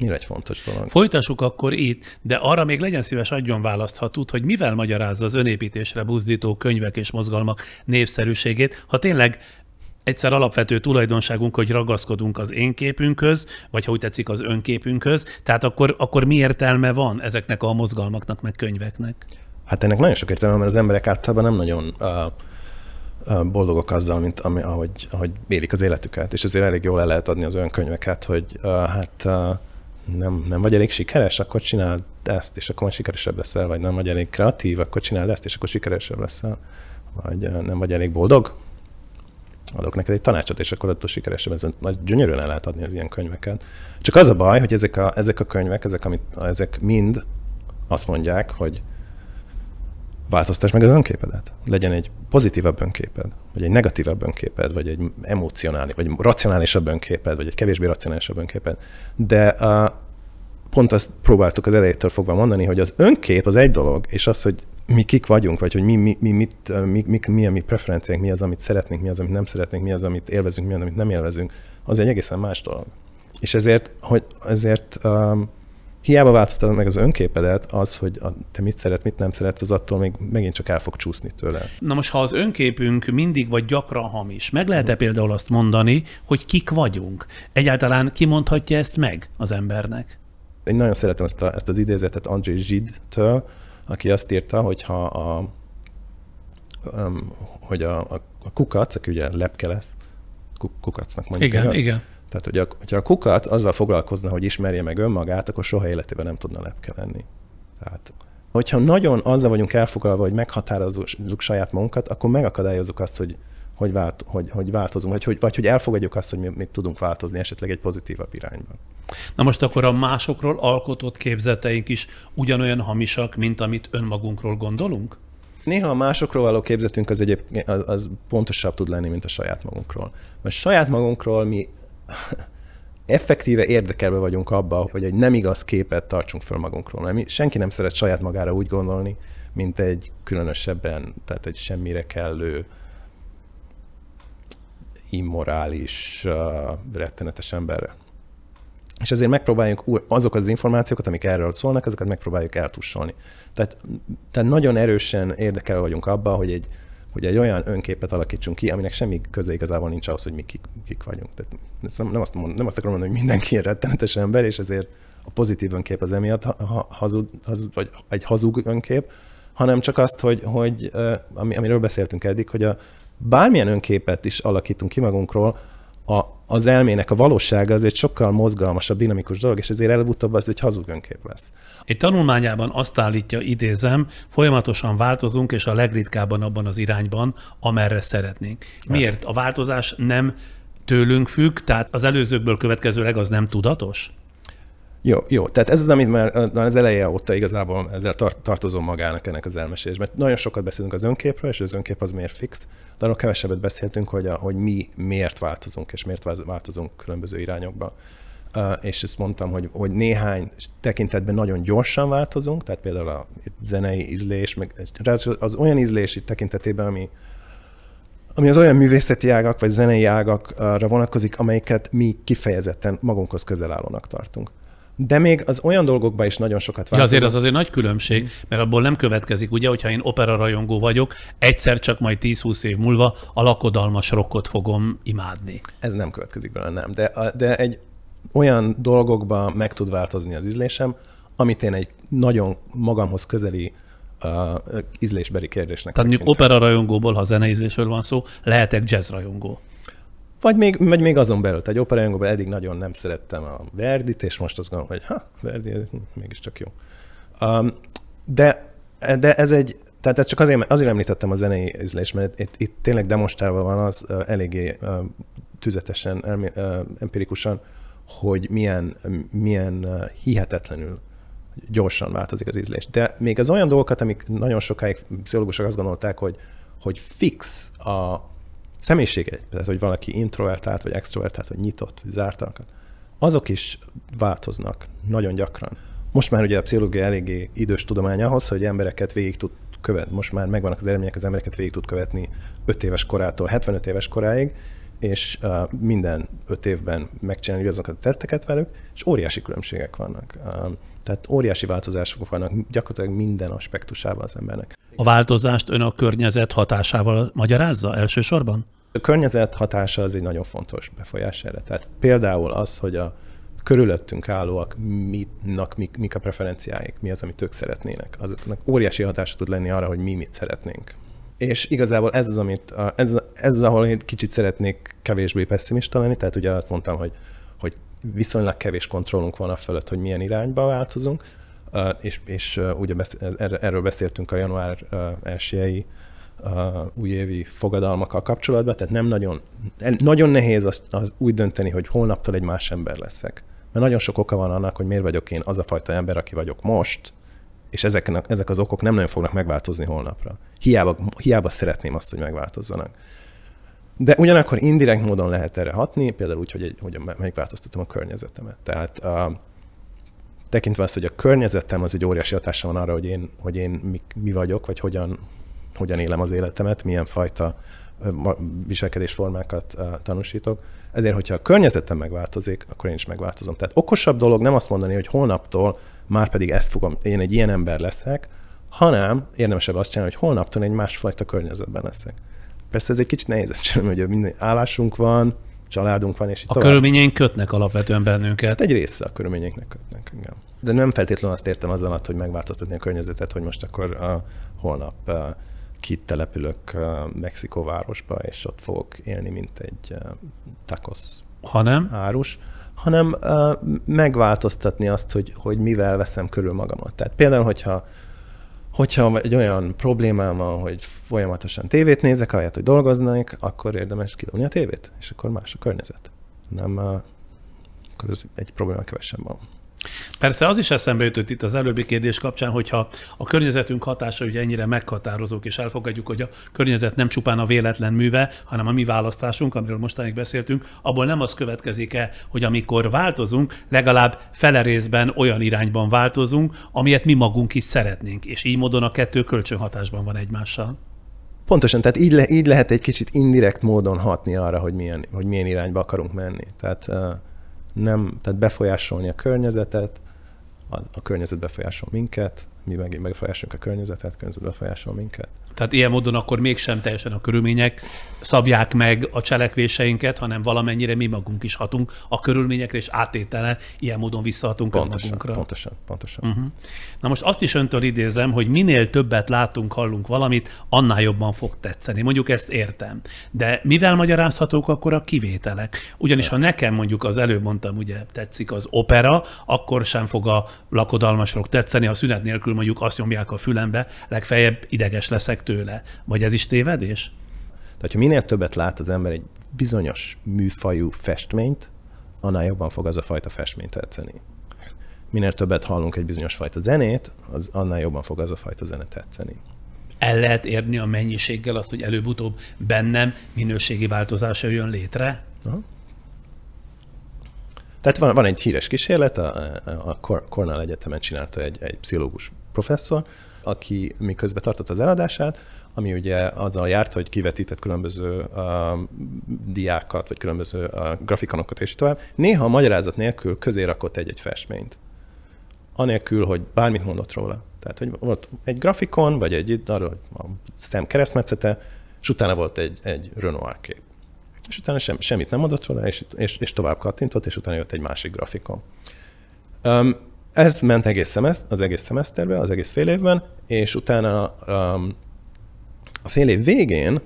miért egy fontos dolog? Folytassuk akkor itt, de arra még legyen szíves adjon választ, ha tud, hogy mivel magyarázza az önépítésre buzdító könyvek és mozgalmak népszerűségét, ha tényleg egyszer alapvető tulajdonságunk, hogy ragaszkodunk az én képünkhöz, vagy ha úgy tetszik az önképünkhöz, tehát akkor, akkor mi értelme van ezeknek a mozgalmaknak, meg könyveknek? Hát ennek nagyon sok értelme, mert az emberek általában nem nagyon uh, boldogok azzal, mint ami, ahogy, ahogy élik az életüket, és ezért elég jól el lehet adni az olyan könyveket, hogy uh, hát uh, nem, nem vagy elég sikeres, akkor csináld ezt, és akkor sikeresebb leszel, vagy nem vagy elég kreatív, akkor csináld ezt, és akkor sikeresebb leszel, vagy uh, nem vagy elég boldog, adok neked egy tanácsot, és akkor attól sikeresebb. Ez nagy gyönyörűen el lehet adni az ilyen könyveket. Csak az a baj, hogy ezek a, ezek a könyvek, ezek, amit, ezek mind azt mondják, hogy változtass meg az önképedet. Legyen egy pozitívabb önképed, vagy egy negatívabb önképed, vagy egy emocionális, vagy racionálisabb önképed, vagy egy kevésbé racionálisabb önképed. De a, pont azt próbáltuk az elejétől fogva mondani, hogy az önkép az egy dolog, és az, hogy mi kik vagyunk, vagy hogy mi, mi, mi, mit, mi, mi, mi a mi preferenciánk, mi az, amit szeretnénk, mi az, amit nem szeretnénk, mi az, amit élvezünk, mi az, amit nem élvezünk, az egy egészen más dolog. És ezért, hogy ezért um, hiába változtatod meg az önképedet, az, hogy a, te mit szeret, mit nem szeretsz, az attól még megint csak el fog csúszni tőle. Na most, ha az önképünk mindig vagy gyakran hamis, meg lehet-e például azt mondani, hogy kik vagyunk? Egyáltalán ki mondhatja ezt meg az embernek? Én nagyon szeretem ezt, a, ezt az idézetet André Gide-től, aki azt írta, hogy ha a, um, hogy a, a, a kukac, aki ugye lepke lesz, kukacnak mondjuk. Igen, igaz? igen. Tehát, hogy a, hogyha a kukac azzal foglalkozna, hogy ismerje meg önmagát, akkor soha életében nem tudna lepke lenni. Tehát, hogyha nagyon azzal vagyunk elfoglalva, hogy meghatározzuk saját magunkat, akkor megakadályozunk azt, hogy, hogy, vált, hogy, hogy változunk, vagy hogy, vagy hogy elfogadjuk azt, hogy mi, mi tudunk változni esetleg egy pozitívabb irányba. Na most akkor a másokról alkotott képzeteink is ugyanolyan hamisak, mint amit önmagunkról gondolunk? Néha a másokról való képzetünk az, egyéb, az, az pontosabb tud lenni, mint a saját magunkról. Mert saját magunkról mi effektíve érdekelve vagyunk abba, hogy egy nem igaz képet tartsunk föl magunkról. Mert mi, senki nem szeret saját magára úgy gondolni, mint egy különösebben, tehát egy semmire kellő, immorális, uh, rettenetes emberre. És ezért megpróbáljuk azok az információkat, amik erről szólnak, azokat megpróbáljuk eltussolni. Tehát, tehát nagyon erősen érdekelve vagyunk abba, hogy egy, hogy egy olyan önképet alakítsunk ki, aminek semmi köze igazából nincs ahhoz, hogy mi kik, kik vagyunk. Tehát nem, azt mond, nem azt akarom mondani, hogy mindenki ilyen rettenetes ember, és ezért a pozitív önkép az emiatt hazug, haz, vagy egy hazug önkép, hanem csak azt, hogy, hogy ami, amiről beszéltünk eddig, hogy a, bármilyen önképet is alakítunk ki magunkról, a, az elmének a valósága az egy sokkal mozgalmasabb, dinamikus dolog, és ezért előbb-utóbb az egy hazug önkép lesz. Egy tanulmányában azt állítja, idézem, folyamatosan változunk, és a legritkábban abban az irányban, amerre szeretnénk. Miért? A változás nem tőlünk függ, tehát az előzőkből következőleg az nem tudatos? Jó, jó. Tehát ez az, amit már az eleje óta igazából ezzel tart, tartozom magának ennek az elmesés. Mert nagyon sokat beszélünk az önképről, és az önkép az miért fix, de arról kevesebbet beszéltünk, hogy, a, hogy mi miért változunk, és miért változunk különböző irányokba. Uh, és ezt mondtam, hogy, hogy néhány tekintetben nagyon gyorsan változunk, tehát például a zenei ízlés, meg az olyan ízlési tekintetében, ami, ami az olyan művészeti ágak, vagy zenei ágakra vonatkozik, amelyeket mi kifejezetten magunkhoz közel állónak tartunk. De még az olyan dolgokban is nagyon sokat változik. Ja, azért az azért nagy különbség, mert abból nem következik, ugye, hogyha én opera rajongó vagyok, egyszer csak majd 10-20 év múlva a lakodalmas rockot fogom imádni. Ez nem következik belőle, nem. De, de egy olyan dolgokban meg tud változni az ízlésem, amit én egy nagyon magamhoz közeli uh, ízlésbeli kérdésnek. Tehát mondjuk opera rajongóból, ha zeneízlésről van szó, lehetek jazz rajongó. Vagy még, vagy még azon belül, egy opera rajongóban eddig nagyon nem szerettem a Verdit, és most azt gondolom, hogy ha, Verdi mégiscsak jó. Um, de, de ez egy, tehát ezt csak azért, azért említettem a zenei ízlés, mert itt, itt tényleg demonstrálva van az eléggé tüzetesen, empirikusan, hogy milyen, milyen hihetetlenül gyorsan változik az ízlés. De még az olyan dolgokat, amik nagyon sokáig pszichológusok azt gondolták, hogy, hogy fix a személyisége, tehát hogy valaki introvertált, vagy extrovertált, vagy nyitott, vagy zártalkat, azok is változnak nagyon gyakran. Most már ugye a pszichológia eléggé idős tudomány ahhoz, hogy embereket végig tud követni. Most már megvannak az eredmények, az embereket végig tud követni 5 éves korától 75 éves koráig, és uh, minden 5 évben megcsinálni azokat a teszteket velük, és óriási különbségek vannak. Uh, tehát óriási változások vannak gyakorlatilag minden aspektusában az embernek. A változást ön a környezet hatásával magyarázza elsősorban? A környezet hatása az egy nagyon fontos befolyás erre. Tehát például az, hogy a körülöttünk állóak mitnak, mik, mik a preferenciáik, mi az, amit ők szeretnének. Azoknak óriási hatása tud lenni arra, hogy mi mit szeretnénk. És igazából ez az, amit, ez, ez az, ahol én kicsit szeretnék kevésbé pessimista lenni, tehát ugye azt mondtam, hogy, hogy viszonylag kevés kontrollunk van a fölött, hogy milyen irányba változunk, és, és ugye erről beszéltünk a január 1 újévi fogadalmakkal kapcsolatban, tehát nem nagyon, nagyon nehéz az, az úgy dönteni, hogy holnaptól egy más ember leszek. Mert nagyon sok oka van annak, hogy miért vagyok én az a fajta ember, aki vagyok most, és ezek, ezek az okok nem nagyon fognak megváltozni holnapra. Hiába, hiába szeretném azt, hogy megváltozzanak. De ugyanakkor indirekt módon lehet erre hatni, például úgy, hogy, egy, hogy megváltoztatom a környezetemet. Tehát a, tekintve azt, hogy a környezetem az egy óriási hatása van arra, hogy én, hogy én mi, mi vagyok, vagy hogyan, hogyan élem az életemet, milyen fajta viselkedésformákat tanúsítok. Ezért, hogyha a környezetem megváltozik, akkor én is megváltozom. Tehát okosabb dolog nem azt mondani, hogy holnaptól már pedig ezt fogom, én egy ilyen ember leszek, hanem érdemesebb azt csinálni, hogy holnaptól egy másfajta környezetben leszek. Persze ez egy kicsit nehéz, hogy minden állásunk van, családunk van, és itt A tovább. körülményeink kötnek alapvetően bennünket. Hát egy része a körülményeknek kötnek, igen. De nem feltétlenül azt értem azzal, hogy megváltoztatni a környezetet, hogy most akkor a holnap kitelepülök uh, Mexikó városba, és ott fogok élni, mint egy tacos hanem? árus, hanem megváltoztatni azt, hogy, hogy mivel veszem körül magamat. Tehát például, hogyha hogyha egy olyan problémám van, hogy folyamatosan tévét nézek, ahelyett, hogy dolgoznak, akkor érdemes kidobni a tévét, és akkor más a környezet. Nem, akkor ez egy probléma kevesebb van. Persze az is eszembe jutott itt az előbbi kérdés kapcsán, hogyha a környezetünk hatása ugye ennyire meghatározók, és elfogadjuk, hogy a környezet nem csupán a véletlen műve, hanem a mi választásunk, amiről mostanig beszéltünk, abból nem az következik-e, hogy amikor változunk, legalább fele részben olyan irányban változunk, amilyet mi magunk is szeretnénk, és így módon a kettő kölcsönhatásban van egymással. Pontosan, tehát így, le, így lehet egy kicsit indirekt módon hatni arra, hogy milyen, hogy milyen irányba akarunk menni. Tehát uh, nem, tehát befolyásolni a környezetet, a, a környezet befolyásol minket, mi meg befolyásolunk a környezetet, a környezet befolyásol minket. Tehát ilyen módon akkor mégsem teljesen a körülmények szabják meg a cselekvéseinket, hanem valamennyire mi magunk is hatunk a körülményekre, és átétele ilyen módon visszahatunk pontosan, magunkra. Pontosan, pontosan. Uh-huh. Na most azt is öntől idézem, hogy minél többet látunk, hallunk valamit, annál jobban fog tetszeni. Mondjuk ezt értem. De mivel magyarázhatók akkor a kivételek? Ugyanis ha nekem mondjuk az előbb mondtam, ugye tetszik az opera, akkor sem fog a lakodalmasok tetszeni, a szünet nélkül mondjuk azt nyomják a fülembe, legfeljebb ideges leszek tőle. Vagy ez is tévedés? Tehát, ha minél többet lát az ember egy bizonyos műfajú festményt, annál jobban fog az a fajta festmény tetszeni. Minél többet hallunk egy bizonyos fajta zenét, az annál jobban fog az a fajta zene tetszeni. El lehet érni a mennyiséggel azt, hogy előbb-utóbb bennem minőségi változás jön létre? Aha. Tehát van, van egy híres kísérlet, a, a Cornell Egyetemen csinálta egy, egy pszichológus professzor, aki miközben tartott az eladását, ami ugye azzal járt, hogy kivetített különböző uh, diákat, vagy különböző uh, grafikonokat és tovább. Néha a magyarázat nélkül közé rakott egy-egy festményt. Anélkül, hogy bármit mondott róla. Tehát, hogy volt egy grafikon, vagy egy arról a szem keresztmetszete, és utána volt egy, egy Renoir kép. És utána sem, semmit nem mondott róla, és, és, és tovább kattintott, és utána jött egy másik grafikon. Um, Ez ment egész szemeszt, az egész szemeszterben, az egész fél évben, és utána um, a fél év végén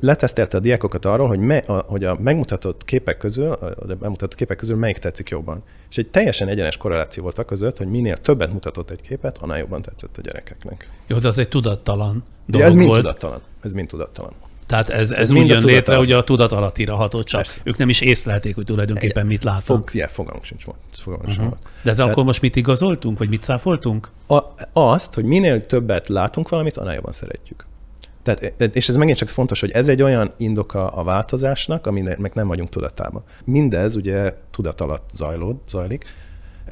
letesztelte a diákokat arról, hogy, me, a, hogy a megmutatott képek közül, a megmutatott képek közül melyik tetszik jobban. És egy teljesen egyenes korreláció volt a között, hogy minél többet mutatott egy képet, annál jobban tetszett a gyerekeknek. Jó, de az egy tudattalan dolog ez mind volt. tudattalan. Ez mind tudattalan. Tehát ez, ez, ez jön létre, hogy a tudat alattira hatott, csak Persze. ők nem is észlelték, hogy tulajdonképpen mit látnak. Fog, fia, fogalmunk sincs volt. Fogalmunk uh-huh. volt. De ezzel akkor most mit igazoltunk, vagy mit száfoltunk? A, azt, hogy minél többet látunk valamit, annál jobban szeretjük. Tehát, és ez megint csak fontos, hogy ez egy olyan indoka a változásnak, aminek nem vagyunk tudatában. Mindez ugye tudat alatt zajlód, zajlik,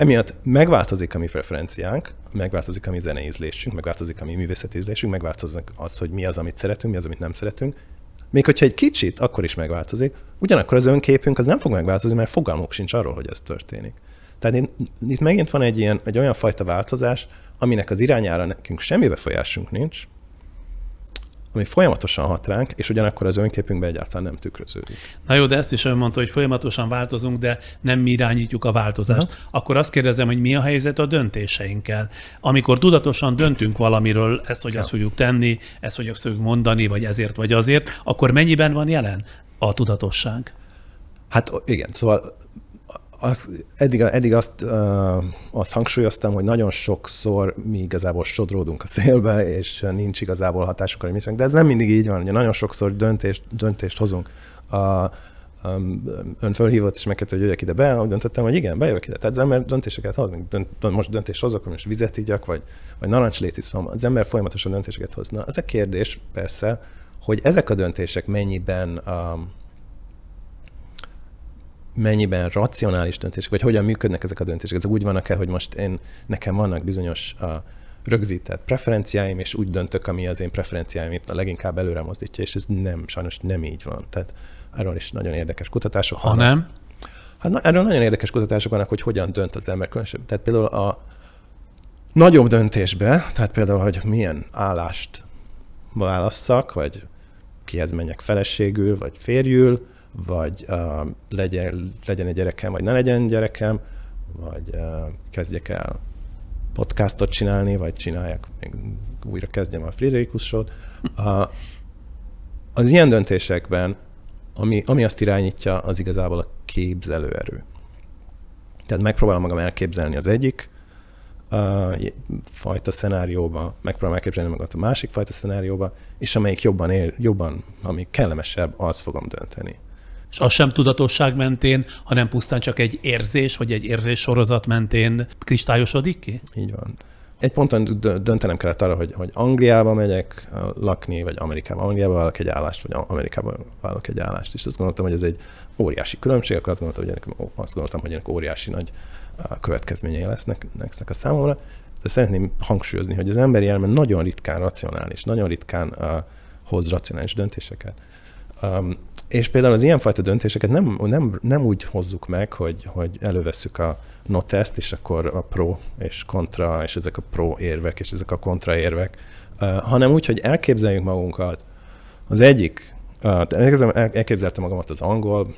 Emiatt megváltozik a mi preferenciánk, megváltozik a mi zeneízlésünk, megváltozik a mi művészetízlésünk, megváltozik az, hogy mi az, amit szeretünk, mi az, amit nem szeretünk. Még hogyha egy kicsit, akkor is megváltozik. Ugyanakkor az önképünk az nem fog megváltozni, mert fogalmuk sincs arról, hogy ez történik. Tehát itt megint van egy, ilyen, egy olyan fajta változás, aminek az irányára nekünk semmi befolyásunk nincs, ami folyamatosan hat ránk, és ugyanakkor az önképünkben egyáltalán nem tükröződik. Na jó, de ezt is ön mondta, hogy folyamatosan változunk, de nem mi irányítjuk a változást. Aha. Akkor azt kérdezem, hogy mi a helyzet a döntéseinkkel? Amikor tudatosan döntünk valamiről, ezt hogy ja. azt fogjuk tenni, ezt hogy azt fogjuk mondani, vagy ezért, vagy azért, akkor mennyiben van jelen a tudatosság? Hát igen, szóval az, eddig, eddig azt, uh, azt hangsúlyoztam, hogy nagyon sokszor mi igazából sodródunk a szélbe, és nincs igazából hatásuk, hogy mit de ez nem mindig így van. Ugye nagyon sokszor döntést, döntést hozunk. A, um, ön fölhívott, és megkérdezte, hogy jöjjek ide be, ahogy döntöttem, hogy igen, bejövök ide. Tehát az ember döntéseket hoz, dönt, most döntést hozok, hogy most vizet igyak, vagy, vagy narancslét iszom. Az ember folyamatosan döntéseket hozna. Az a kérdés persze, hogy ezek a döntések mennyiben um, mennyiben racionális döntések, vagy hogyan működnek ezek a döntések. Ezek úgy vannak-e, hogy most én, nekem vannak bizonyos a rögzített preferenciáim, és úgy döntök, ami az én preferenciáim a leginkább előre mozdítja, és ez nem, sajnos nem így van. Tehát erről is nagyon érdekes kutatások ha vannak. nem? Hát na, erről nagyon érdekes kutatások vannak, hogy hogyan dönt az ember különösen. Tehát például a nagyobb döntésbe, tehát például, hogy milyen állást válasszak, vagy kihez menjek feleségül, vagy férjül, vagy uh, legyen, legyen egy gyerekem, vagy ne legyen gyerekem, vagy uh, kezdjek el podcastot csinálni, vagy csinálják, még újra kezdjem a Friderikus. Uh, az ilyen döntésekben, ami, ami azt irányítja, az igazából a képzelőerő. Tehát megpróbálom magam elképzelni az egyik uh, fajta szenárióba, megpróbálom elképzelni magam a másik fajta szenárióba, és amelyik jobban, ér, jobban, ami kellemesebb, azt fogom dönteni. És az sem tudatosság mentén, hanem pusztán csak egy érzés, vagy egy érzés sorozat mentén kristályosodik ki? Így van. Egy ponton döntenem kellett arra, hogy, hogy Angliába megyek lakni, vagy Amerikába. Angliába vállalok egy állást, vagy Amerikába vállalok egy állást. És azt gondoltam, hogy ez egy óriási különbség, akkor azt gondoltam, hogy ennek, azt gondoltam, hogy ennek óriási nagy következményei lesznek, lesznek a számomra. De szeretném hangsúlyozni, hogy az emberi elme nagyon ritkán racionális, nagyon ritkán uh, hoz racionális döntéseket. Um, és például az ilyenfajta döntéseket nem, nem, nem úgy hozzuk meg, hogy, hogy elővesszük a notest, és akkor a pro és kontra, és ezek a pro érvek, és ezek a kontra érvek, uh, hanem úgy, hogy elképzeljük magunkat. Az egyik, uh, elképzeltem magamat az angol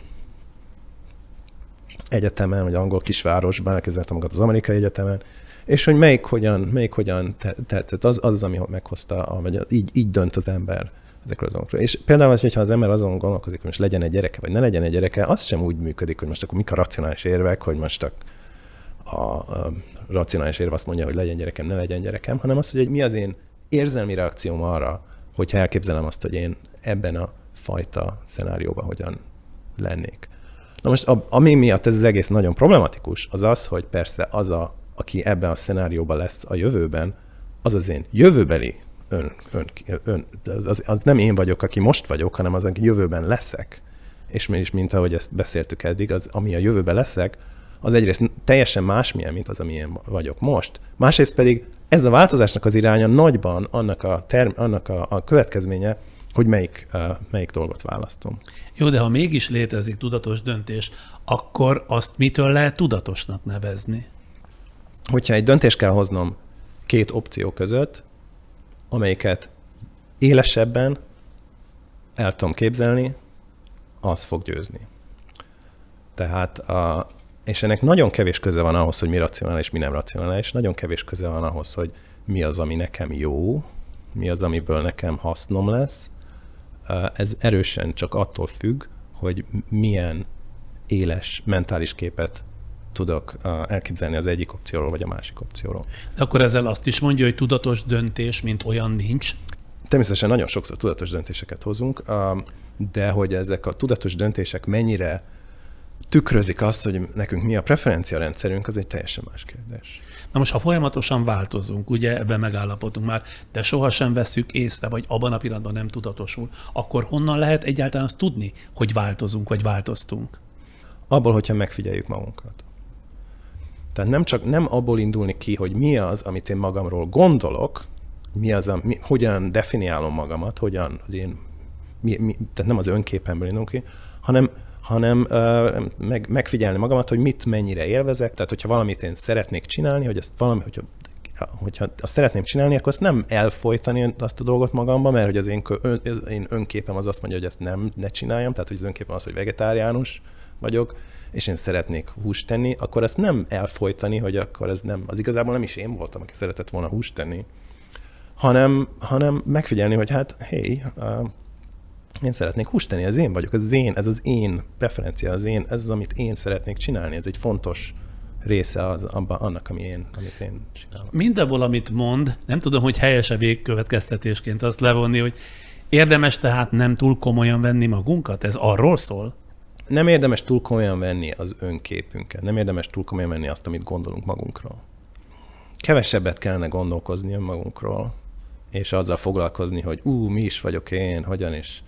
egyetemen, vagy angol kisvárosban, elképzeltem magamat az amerikai egyetemen, és hogy melyik hogyan, melyik hogyan tetszett, az az, ami meghozta, vagy így, így dönt az ember ezekről az dolgokról. És például, hogyha az ember azon gondolkozik, hogy most legyen egy gyereke, vagy ne legyen egy gyereke, az sem úgy működik, hogy most akkor mik a racionális érvek, hogy most a, a, a racionális érve azt mondja, hogy legyen gyerekem, ne legyen gyerekem, hanem az, hogy mi az én érzelmi reakcióm arra, hogyha elképzelem azt, hogy én ebben a fajta szenárióban hogyan lennék. Na most, a, ami miatt ez az egész nagyon problematikus, az az, hogy persze az, a, aki ebben a szenárióban lesz a jövőben, az az én jövőbeli ön, ön, ön az, az nem én vagyok, aki most vagyok, hanem az, aki jövőben leszek. És mégis, mint ahogy ezt beszéltük eddig, az, ami a jövőben leszek, az egyrészt teljesen másmilyen, mint az, ami én vagyok most. Másrészt pedig ez a változásnak az iránya nagyban annak a, term, annak a, a következménye, hogy melyik, uh, melyik dolgot választom. Jó, de ha mégis létezik tudatos döntés, akkor azt mitől lehet tudatosnak nevezni? Hogyha egy döntést kell hoznom két opció között, amelyiket élesebben el tudom képzelni, az fog győzni. Tehát a, és ennek nagyon kevés köze van ahhoz, hogy mi racionális, mi nem racionális, nagyon kevés köze van ahhoz, hogy mi az, ami nekem jó, mi az, amiből nekem hasznom lesz. Ez erősen csak attól függ, hogy milyen éles mentális képet tudok elképzelni az egyik opcióról, vagy a másik opcióról. De akkor ezzel azt is mondja, hogy tudatos döntés, mint olyan nincs? Természetesen nagyon sokszor tudatos döntéseket hozunk, de hogy ezek a tudatos döntések mennyire tükrözik azt, hogy nekünk mi a preferencia rendszerünk, az egy teljesen más kérdés. Na most, ha folyamatosan változunk, ugye ebben megállapodunk már, de sohasem veszük észre, vagy abban a pillanatban nem tudatosul, akkor honnan lehet egyáltalán azt tudni, hogy változunk, vagy változtunk? Abból, hogyha megfigyeljük magunkat. Tehát nem csak nem abból indulni ki, hogy mi az, amit én magamról gondolok, mi az, a, mi, hogyan definiálom magamat, hogyan, hogy én, mi, mi, tehát nem az önképemből indulunk ki, hanem hanem uh, meg, megfigyelni magamat, hogy mit mennyire élvezek, tehát hogyha valamit én szeretnék csinálni, hogy ezt valami, hogyha hogyha azt szeretném csinálni, akkor azt nem elfolytani azt a dolgot magamba, mert hogy az én, ön, az én önképem az azt mondja, hogy ezt nem ne csináljam, tehát hogy az önképem az, hogy vegetáriánus vagyok, és én szeretnék húst tenni, akkor ezt nem elfolytani, hogy akkor ez nem, az igazából nem is én voltam, aki szeretett volna húst tenni, hanem, hanem megfigyelni, hogy hát, hey, uh, én szeretnék húst tenni, ez én vagyok, ez az én, ez az én preferencia, az én, ez az, amit én szeretnék csinálni, ez egy fontos része az, abba, annak, ami én, amit én csinálok. Mindenból, amit mond, nem tudom, hogy helyes-e végkövetkeztetésként azt levonni, hogy érdemes tehát nem túl komolyan venni magunkat? Ez arról szól? Nem érdemes túl komolyan venni az önképünket, nem érdemes túl komolyan venni azt, amit gondolunk magunkról. Kevesebbet kellene gondolkozni önmagunkról, és azzal foglalkozni, hogy ú, mi is vagyok én, hogyan is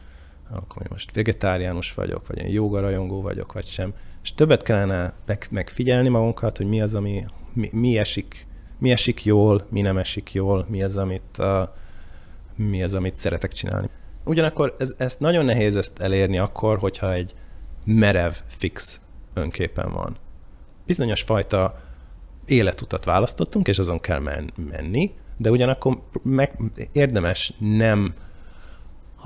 akkor most vegetáriánus vagyok, vagy én joga rajongó vagyok, vagy sem. És többet kellene meg, megfigyelni magunkat, hogy mi az, ami mi, mi, esik, mi esik jól, mi nem esik jól, mi az, amit, uh, mi az, amit szeretek csinálni. Ugyanakkor ez, ezt nagyon nehéz ezt elérni akkor, hogyha egy merev, fix önképen van. Bizonyos fajta életutat választottunk, és azon kell men- menni, de ugyanakkor meg érdemes nem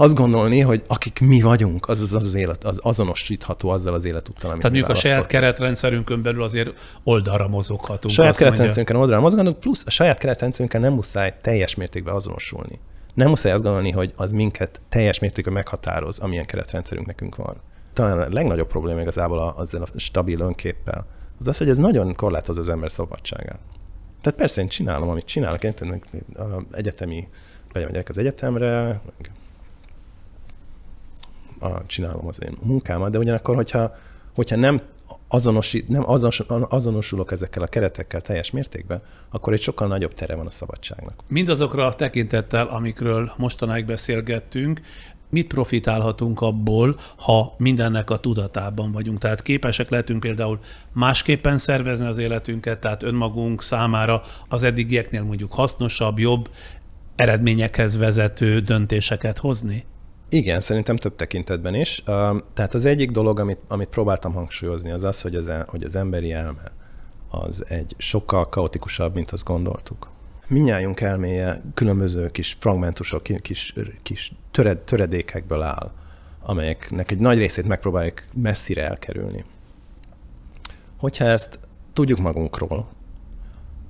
azt gondolni, hogy akik mi vagyunk, az az, az, az élet, az azonosítható azzal az életúttal, amit Tehát mondjuk a saját keretrendszerünkön belül azért oldalra mozoghatunk. Saját keretrendszerünkön oldalra mozoghatunk, plusz a saját keretrendszerünkkel nem muszáj teljes mértékben azonosulni. Nem muszáj azt gondolni, hogy az minket teljes mértékben meghatároz, amilyen keretrendszerünk nekünk van. Talán a legnagyobb probléma igazából azzal a stabil önképpel, az az, hogy ez nagyon korlátoz az ember szabadságát. Tehát persze én csinálom, amit csinálok, én egyetemi, bemegyek az egyetemre, a, csinálom az én munkámat, de ugyanakkor, hogyha, hogyha nem azonosít, nem azonos, azonosulok ezekkel a keretekkel teljes mértékben, akkor egy sokkal nagyobb tere van a szabadságnak. Mindazokra a tekintettel, amikről mostanáig beszélgettünk, mit profitálhatunk abból, ha mindennek a tudatában vagyunk. Tehát képesek lehetünk például másképpen szervezni az életünket, tehát önmagunk számára az eddigieknél mondjuk hasznosabb, jobb, eredményekhez vezető döntéseket hozni? Igen, szerintem több tekintetben is. Tehát az egyik dolog, amit, amit próbáltam hangsúlyozni, az az, hogy az, e, hogy az emberi elme az egy sokkal kaotikusabb, mint azt gondoltuk. Minnyájunk elméje különböző kis fragmentusok, kis, kis töred, töredékekből áll, amelyeknek egy nagy részét megpróbáljuk messzire elkerülni. Hogyha ezt tudjuk magunkról,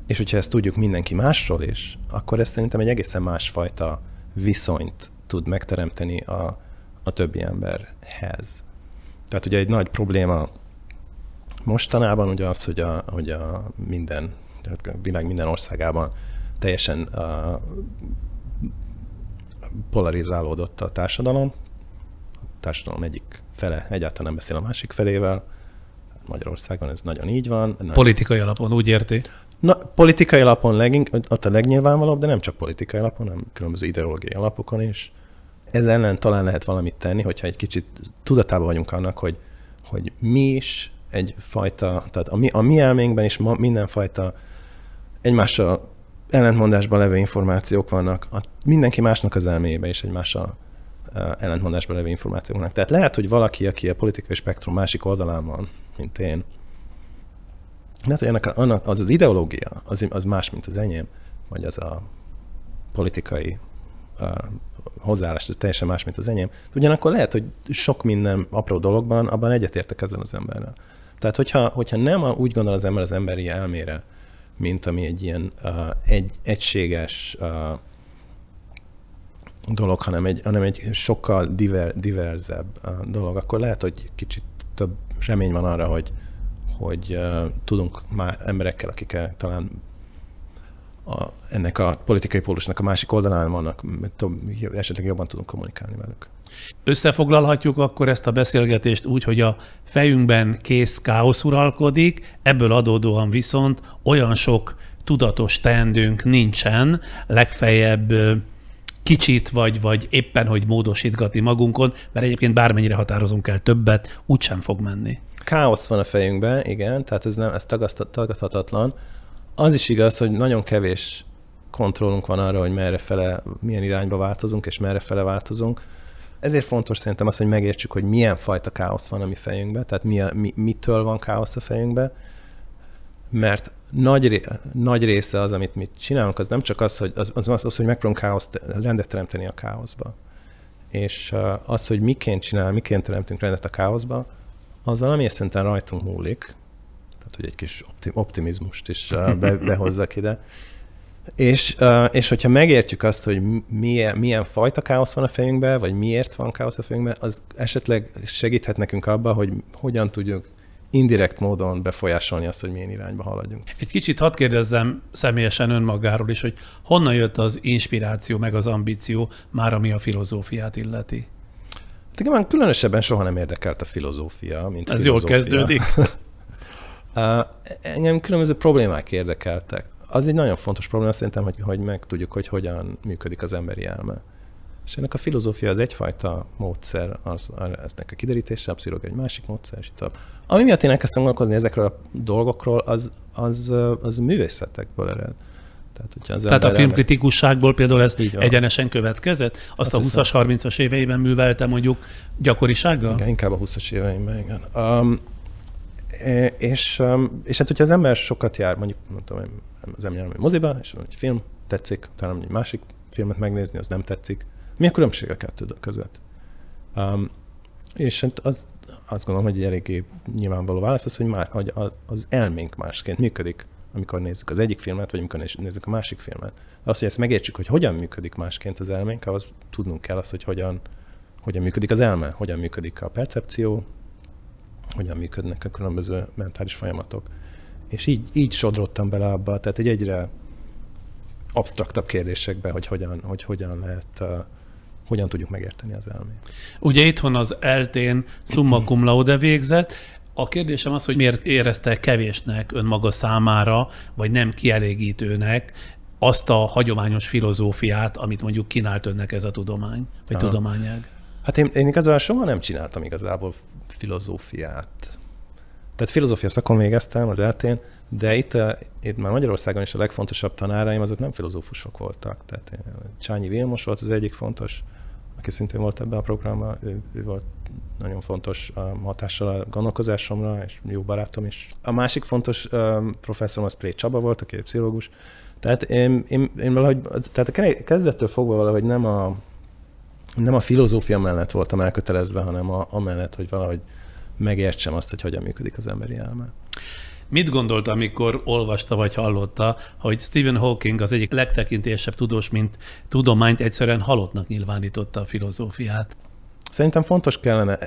és hogyha ezt tudjuk mindenki másról is, akkor ez szerintem egy egészen másfajta viszonyt tud megteremteni a, a többi emberhez. Tehát ugye egy nagy probléma mostanában ugye az, hogy a, hogy a minden, a világ minden országában teljesen polarizálódott a társadalom. A társadalom egyik fele egyáltalán nem beszél a másik felével. Magyarországon ez nagyon így van. Politikai alapon úgy érti? Na, politikai alapon legink, ott a legnyilvánvalóbb, de nem csak politikai alapon, hanem különböző ideológiai alapokon is. Ez ellen talán lehet valamit tenni, hogyha egy kicsit tudatában vagyunk annak, hogy, hogy mi is egyfajta, tehát a mi, a mi elménkben is ma mindenfajta egymással ellentmondásban levő információk vannak, a, mindenki másnak az elméjében is egymással ellentmondásban levő információk vannak. Tehát lehet, hogy valaki, aki a politikai spektrum másik oldalán van, mint én, lehet, hogy ennek, annak, az az ideológia, az, az más, mint az enyém, vagy az a politikai hozzáállás, ez teljesen más, mint az enyém. Ugyanakkor lehet, hogy sok minden apró dologban abban egyetértek ezzel az emberrel. Tehát, hogyha, hogyha nem úgy gondol az ember az emberi elmére, mint ami egy ilyen uh, egy, egységes uh, dolog, hanem egy, hanem egy sokkal diver, diverzebb uh, dolog, akkor lehet, hogy kicsit több remény van arra, hogy, hogy uh, tudunk már emberekkel, akikkel talán a, ennek a politikai pólusnak a másik oldalán vannak, esetleg jobban tudunk kommunikálni velük. Összefoglalhatjuk akkor ezt a beszélgetést úgy, hogy a fejünkben kész káosz uralkodik, ebből adódóan viszont olyan sok tudatos teendőnk nincsen, legfeljebb kicsit, vagy, vagy éppen, hogy módosítgatni magunkon, mert egyébként bármennyire határozunk el többet, úgysem fog menni. Káosz van a fejünkben, igen, tehát ez, nem, ez tagadhatatlan. Az is igaz, hogy nagyon kevés kontrollunk van arra, hogy merre fele, milyen irányba változunk, és merre fele változunk. Ezért fontos szerintem az, hogy megértsük, hogy milyen fajta káosz van a mi fejünkben, tehát mi, a, mi, mitől van káosz a fejünkben, mert nagy, nagy része az, amit mi csinálunk, az nem csak az, hogy, az, az, az hogy megpróbálunk káoszt, rendet teremteni a káoszba. És az, hogy miként csinál, miként teremtünk rendet a káoszba, az valami szinten rajtunk múlik, tehát hogy egy kis optimizmust is be, behozzak ide, és, és hogyha megértjük azt, hogy milyen, milyen fajta káosz van a fejünkben, vagy miért van káosz a fejünkben, az esetleg segíthet nekünk abba, hogy hogyan tudjuk indirekt módon befolyásolni azt, hogy milyen irányba haladjunk. Egy kicsit hadd kérdezzem személyesen önmagáról is, hogy honnan jött az inspiráció, meg az ambíció, már ami a filozófiát illeti? Hát különösebben soha nem érdekelt a filozófia, mint Ez filozófia. jól kezdődik. Engem különböző problémák érdekeltek az egy nagyon fontos probléma szerintem, hogy, hogy meg tudjuk, hogy hogyan működik az emberi elme. És ennek a filozófia az egyfajta módszer, az, eznek a kiderítése, a pszichológia egy másik módszer, és itt. Ami miatt én elkezdtem gondolkozni ezekről a dolgokról, az, az, az művészetekből ered. Tehát, hogyha az Tehát a filmkritikusságból például ez egyenesen következett? Azt hát a 20-as, 30-as éveiben művelte mondjuk gyakorisággal? Igen, inkább a 20-as éveimben, igen. Um, és, um, és hát, hogyha az ember sokat jár, mondjuk, mondtam, az ember jár moziba, és egy film tetszik, talán egy másik filmet megnézni, az nem tetszik. Mi a különbség a kettő között? Um, és hát az, azt gondolom, hogy egy eléggé nyilvánvaló válasz az, hogy, már, hogy az elménk másként működik, amikor nézzük az egyik filmet, vagy amikor nézzük a másik filmet. Az, hogy ezt megértsük, hogy hogyan működik másként az elménk, az tudnunk kell azt, hogy hogyan, hogyan működik az elme, hogyan működik a percepció, hogyan működnek a különböző mentális folyamatok. És így, így sodrottam bele abba, tehát egy egyre absztraktabb kérdésekbe, hogy hogyan, hogy hogyan lehet, uh, hogyan tudjuk megérteni az elmét. Ugye itthon az eltén summa cum laude végzett, a kérdésem az, hogy miért érezte kevésnek önmaga számára, vagy nem kielégítőnek azt a hagyományos filozófiát, amit mondjuk kínált önnek ez a tudomány, vagy Aha. tudományág? Hát én, én igazából soha nem csináltam igazából filozófiát. Tehát filozófia szakon végeztem az eltén, de itt, eh, itt már Magyarországon is a legfontosabb tanáraim azok nem filozófusok voltak. Tehát eh, Csányi Vilmos volt az egyik fontos, aki szintén volt ebben a programban, ő, ő volt nagyon fontos hatással a gondolkozásomra, és jó barátom is. A másik fontos um, professzorom az Pré Csaba volt, aki pszichológus. Tehát én, én, én valahogy, tehát a kezdettől fogva valahogy nem a, nem a filozófia mellett voltam elkötelezve, hanem a, amellett, hogy valahogy megértsem azt, hogy hogyan működik az emberi elme. Mit gondolt, amikor olvasta vagy hallotta, hogy Stephen Hawking az egyik legtekintésebb tudós, mint tudományt egyszerűen halottnak nyilvánította a filozófiát? Szerintem fontos kellene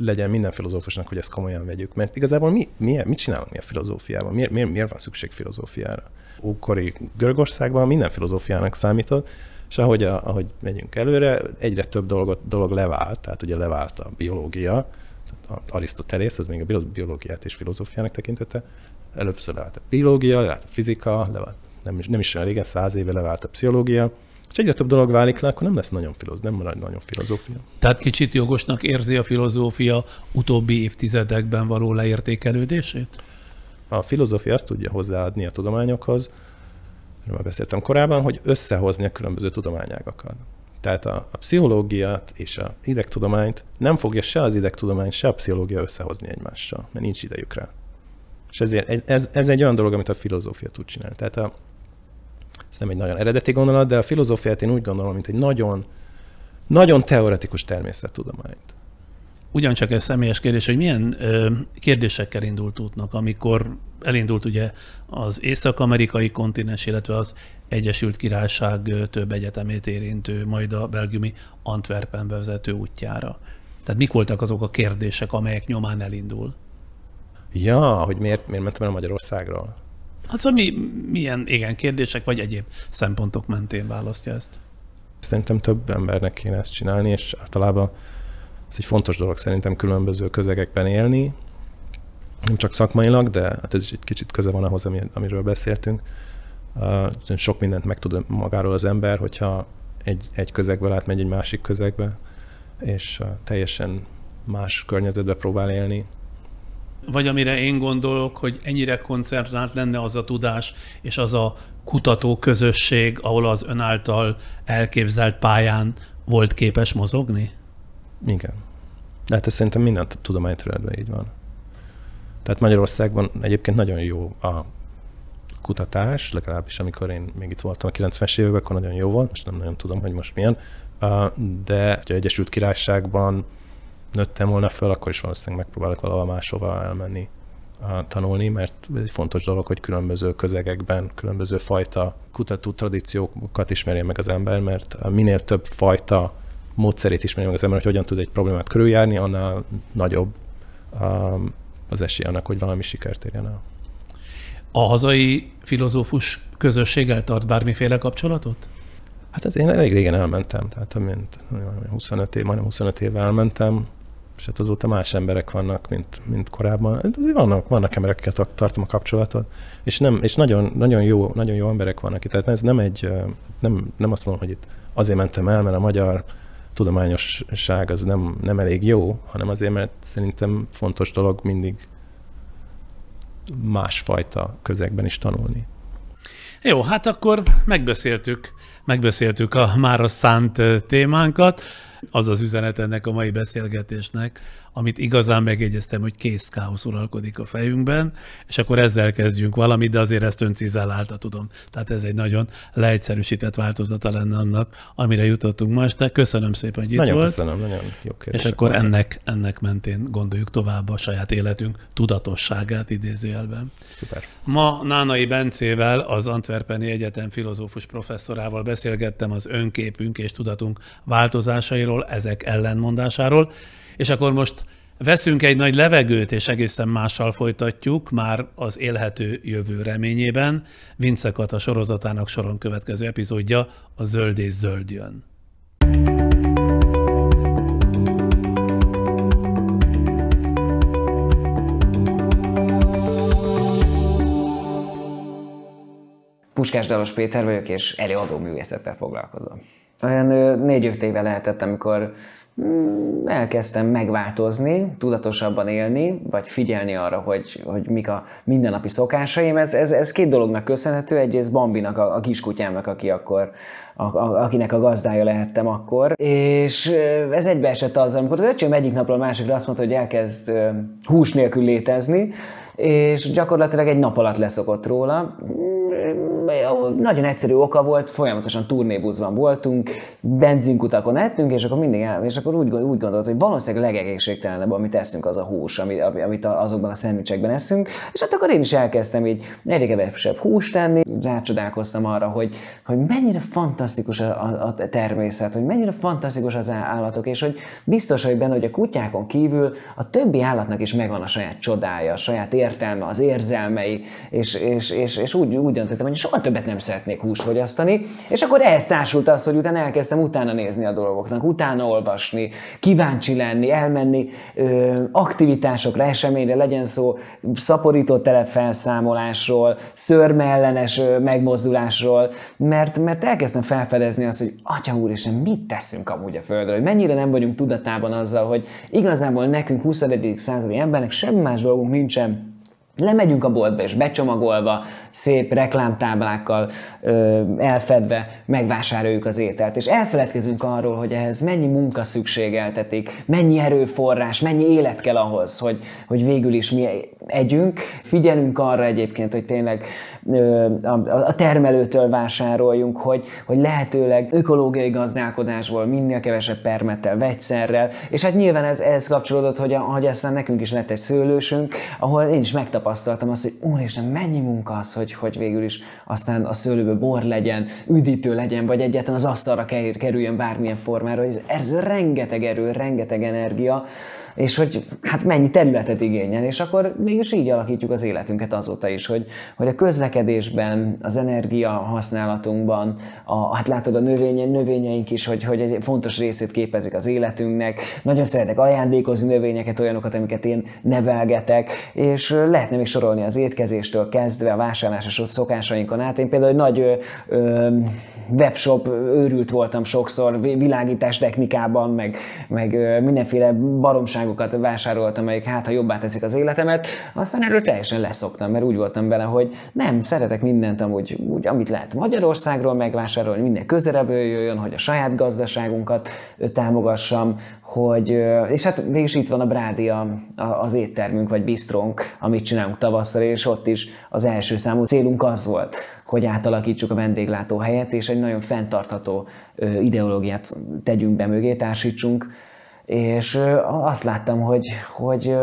legyen minden filozófusnak, hogy ezt komolyan vegyük, mert igazából mi, mi, mit csinálunk mi a filozófiában? Miért, miért, miért van szükség filozófiára? Ókori Görögországban minden filozófiának számított, és ahogy, a, ahogy megyünk előre, egyre több dolgot, dolog levált, tehát ugye levált a biológia, Arisztotelész, az még a biológiát és filozófiának tekintette, először levált a biológia, levált a fizika, levált, nem, is, nem is olyan régen, száz éve levált a pszichológia, és egyre több dolog válik le, akkor nem lesz nagyon, filoz, nem marad nagyon filozófia. Tehát kicsit jogosnak érzi a filozófia utóbbi évtizedekben való leértékelődését? A filozófia azt tudja hozzáadni a tudományokhoz, már beszéltem korábban, hogy összehozni a különböző tudományágakat. Tehát a, a pszichológiát és a idegtudományt nem fogja se az idegtudomány, se a pszichológia összehozni egymással, mert nincs idejük rá. És ezért ez, ez egy olyan dolog, amit a filozófia tud csinálni. Tehát a, ez nem egy nagyon eredeti gondolat, de a filozófiát én úgy gondolom, mint egy nagyon, nagyon teoretikus természettudományt. Ugyancsak ez személyes kérdés, hogy milyen ö, kérdésekkel indult útnak, amikor elindult ugye az észak-amerikai kontinens, illetve az Egyesült Királyság több egyetemét érintő, majd a belgiumi Antwerpen vezető útjára. Tehát mik voltak azok a kérdések, amelyek nyomán elindul? Ja, hogy miért, miért mentem el Magyarországról? Hát szóval mi, milyen igen, kérdések vagy egyéb szempontok mentén választja ezt? Szerintem több embernek kéne ezt csinálni, és általában ez egy fontos dolog szerintem különböző közegekben élni, nem csak szakmailag, de hát ez is egy kicsit köze van ahhoz, amiről beszéltünk. Sok mindent megtud magáról az ember, hogyha egy, egy közegből átmegy egy másik közegbe, és teljesen más környezetbe próbál élni. Vagy amire én gondolok, hogy ennyire koncentrált lenne az a tudás és az a kutató közösség, ahol az ön által elképzelt pályán volt képes mozogni? Igen. De hát ez szerintem minden tudományterületben így van. Tehát Magyarországban egyébként nagyon jó a kutatás, legalábbis amikor én még itt voltam a 90-es években, akkor nagyon jó volt, és nem nagyon tudom, hogy most milyen. De ha Egyesült Királyságban nőttem volna föl, akkor is valószínűleg megpróbálok valahol máshova elmenni tanulni, mert ez egy fontos dolog, hogy különböző közegekben, különböző fajta kutató tradíciókat ismerje meg az ember, mert minél több fajta módszerét ismerje meg az ember, hogy hogyan tud egy problémát körüljárni, annál nagyobb az esély annak, hogy valami sikert érjen el. A hazai filozófus közösséggel tart bármiféle kapcsolatot? Hát az én elég régen elmentem, tehát mint 25 év, majdnem 25 éve elmentem, és hát azóta más emberek vannak, mint, mint korábban. Hát azért vannak, vannak emberek, akikkel tartom a kapcsolatot, és, nem, és nagyon, nagyon, jó, nagyon jó emberek vannak itt. Tehát ez nem egy, nem, nem azt mondom, hogy itt azért mentem el, mert a magyar tudományosság az nem, nem elég jó, hanem azért, mert szerintem fontos dolog mindig másfajta közegben is tanulni. Jó, hát akkor megbeszéltük, megbeszéltük a mára szánt témánkat. Az az üzenet ennek a mai beszélgetésnek, amit igazán megjegyeztem, hogy kész káosz uralkodik a fejünkben, és akkor ezzel kezdjünk valamit, de azért ezt öncizálálta, tudom. Tehát ez egy nagyon leegyszerűsített változata lenne annak, amire jutottunk ma este. Köszönöm szépen, hogy itt nagyon volt. Köszönöm, nagyon jó És akkor ennek, ennek mentén gondoljuk tovább a saját életünk tudatosságát idézőjelben. Szuper. Ma Nánai Bencével, az Antwerpeni Egyetem filozófus professzorával beszélgettem az önképünk és tudatunk változásairól, ezek ellenmondásáról, és akkor most veszünk egy nagy levegőt, és egészen mással folytatjuk, már az élhető jövő reményében. Vince Kata sorozatának soron következő epizódja a Zöld és Zöld jön. Puskás Dalos Péter vagyok, és előadó művészettel foglalkozom. Olyan négy-öt éve lehetett, amikor Mm, elkezdtem megváltozni, tudatosabban élni, vagy figyelni arra, hogy, hogy mik a mindennapi szokásaim. Ez, ez, ez két dolognak köszönhető. Egyrészt Bambinak, a, a kiskutyámnak, aki akkor, a, a, akinek a gazdája lehettem akkor. És ez egybeesett azzal, amikor az öcsém egyik napról a másikra azt mondta, hogy elkezd hús nélkül létezni, és gyakorlatilag egy nap alatt leszokott róla nagyon egyszerű oka volt, folyamatosan turnébuszban voltunk, benzinkutakon ettünk, és akkor mindig el, és akkor úgy, úgy gondolt, hogy valószínűleg legegészségtelenebb, amit eszünk, az a hús, amit, amit azokban a szendvicsekben eszünk, és hát akkor én is elkezdtem így egyre kevesebb húst tenni, rácsodálkoztam arra, hogy, hogy mennyire fantasztikus a, a, a természet, hogy mennyire fantasztikus az állatok, és hogy biztos vagyok benne, hogy a kutyákon kívül a többi állatnak is megvan a saját csodája, a saját értelme, az érzelmei, és, és, és, és úgy, úgy döntöttem, hogy soha többet nem szeretnék húst fogyasztani, és akkor ehhez társult az, hogy utána elkezdtem utána nézni a dolgoknak, utána olvasni, kíváncsi lenni, elmenni ö, aktivitásokra, eseményre, legyen szó szaporító telepfelszámolásról, szörmeellenes megmozdulásról, mert, mert elkezdtem felfedezni azt, hogy Atya úr, és mit teszünk amúgy a Földre, hogy mennyire nem vagyunk tudatában azzal, hogy igazából nekünk 21. századi embernek semmi más dolgunk nincsen, lemegyünk a boltba, és becsomagolva, szép reklámtáblákkal ö, elfedve megvásároljuk az ételt. És elfeledkezünk arról, hogy ehhez mennyi munka szükségeltetik, mennyi erőforrás, mennyi élet kell ahhoz, hogy, hogy végül is mi együnk. Figyelünk arra egyébként, hogy tényleg ö, a, a termelőtől vásároljunk, hogy, hogy lehetőleg ökológiai gazdálkodásból minél kevesebb permettel, vegyszerrel, és hát nyilván ez ehhez kapcsolódott, hogy, a, hogy aztán nekünk is lett egy szőlősünk, ahol én is megtapasztaltam, tapasztaltam azt, hogy úristen, mennyi munka az, hogy, hogy végül is aztán a szőlőből bor legyen, üdítő legyen, vagy egyáltalán az asztalra kerüljön bármilyen formára. Ez, ez rengeteg erő, rengeteg energia, és hogy hát mennyi területet igényel, és akkor mégis így alakítjuk az életünket azóta is, hogy, hogy a közlekedésben, az energia használatunkban, a, hát látod a növénye, növényeink is, hogy, hogy egy fontos részét képezik az életünknek, nagyon szeretek ajándékozni növényeket, olyanokat, amiket én nevelgetek, és lehetne még sorolni az étkezéstől kezdve a vásárlásos szokásainkon át. Én például egy nagy ö, ö, webshop őrült voltam sokszor, világítás technikában, meg, meg mindenféle baromságokat vásároltam, amelyek hát ha jobbá teszik az életemet, aztán erről teljesen leszoktam, mert úgy voltam vele, hogy nem, szeretek mindent amúgy, úgy, amit lehet Magyarországról megvásárolni, minden közelebből jöjjön, hogy a saját gazdaságunkat támogassam, hogy, és hát végig itt van a Brádi, a, az éttermünk, vagy bistrónk, amit csinálunk tavasszal, és ott is az első számú célunk az volt, hogy átalakítsuk a vendéglátó helyet, és egy nagyon fenntartható ideológiát tegyünk be mögé, társítsunk, és azt láttam, hogy, hogy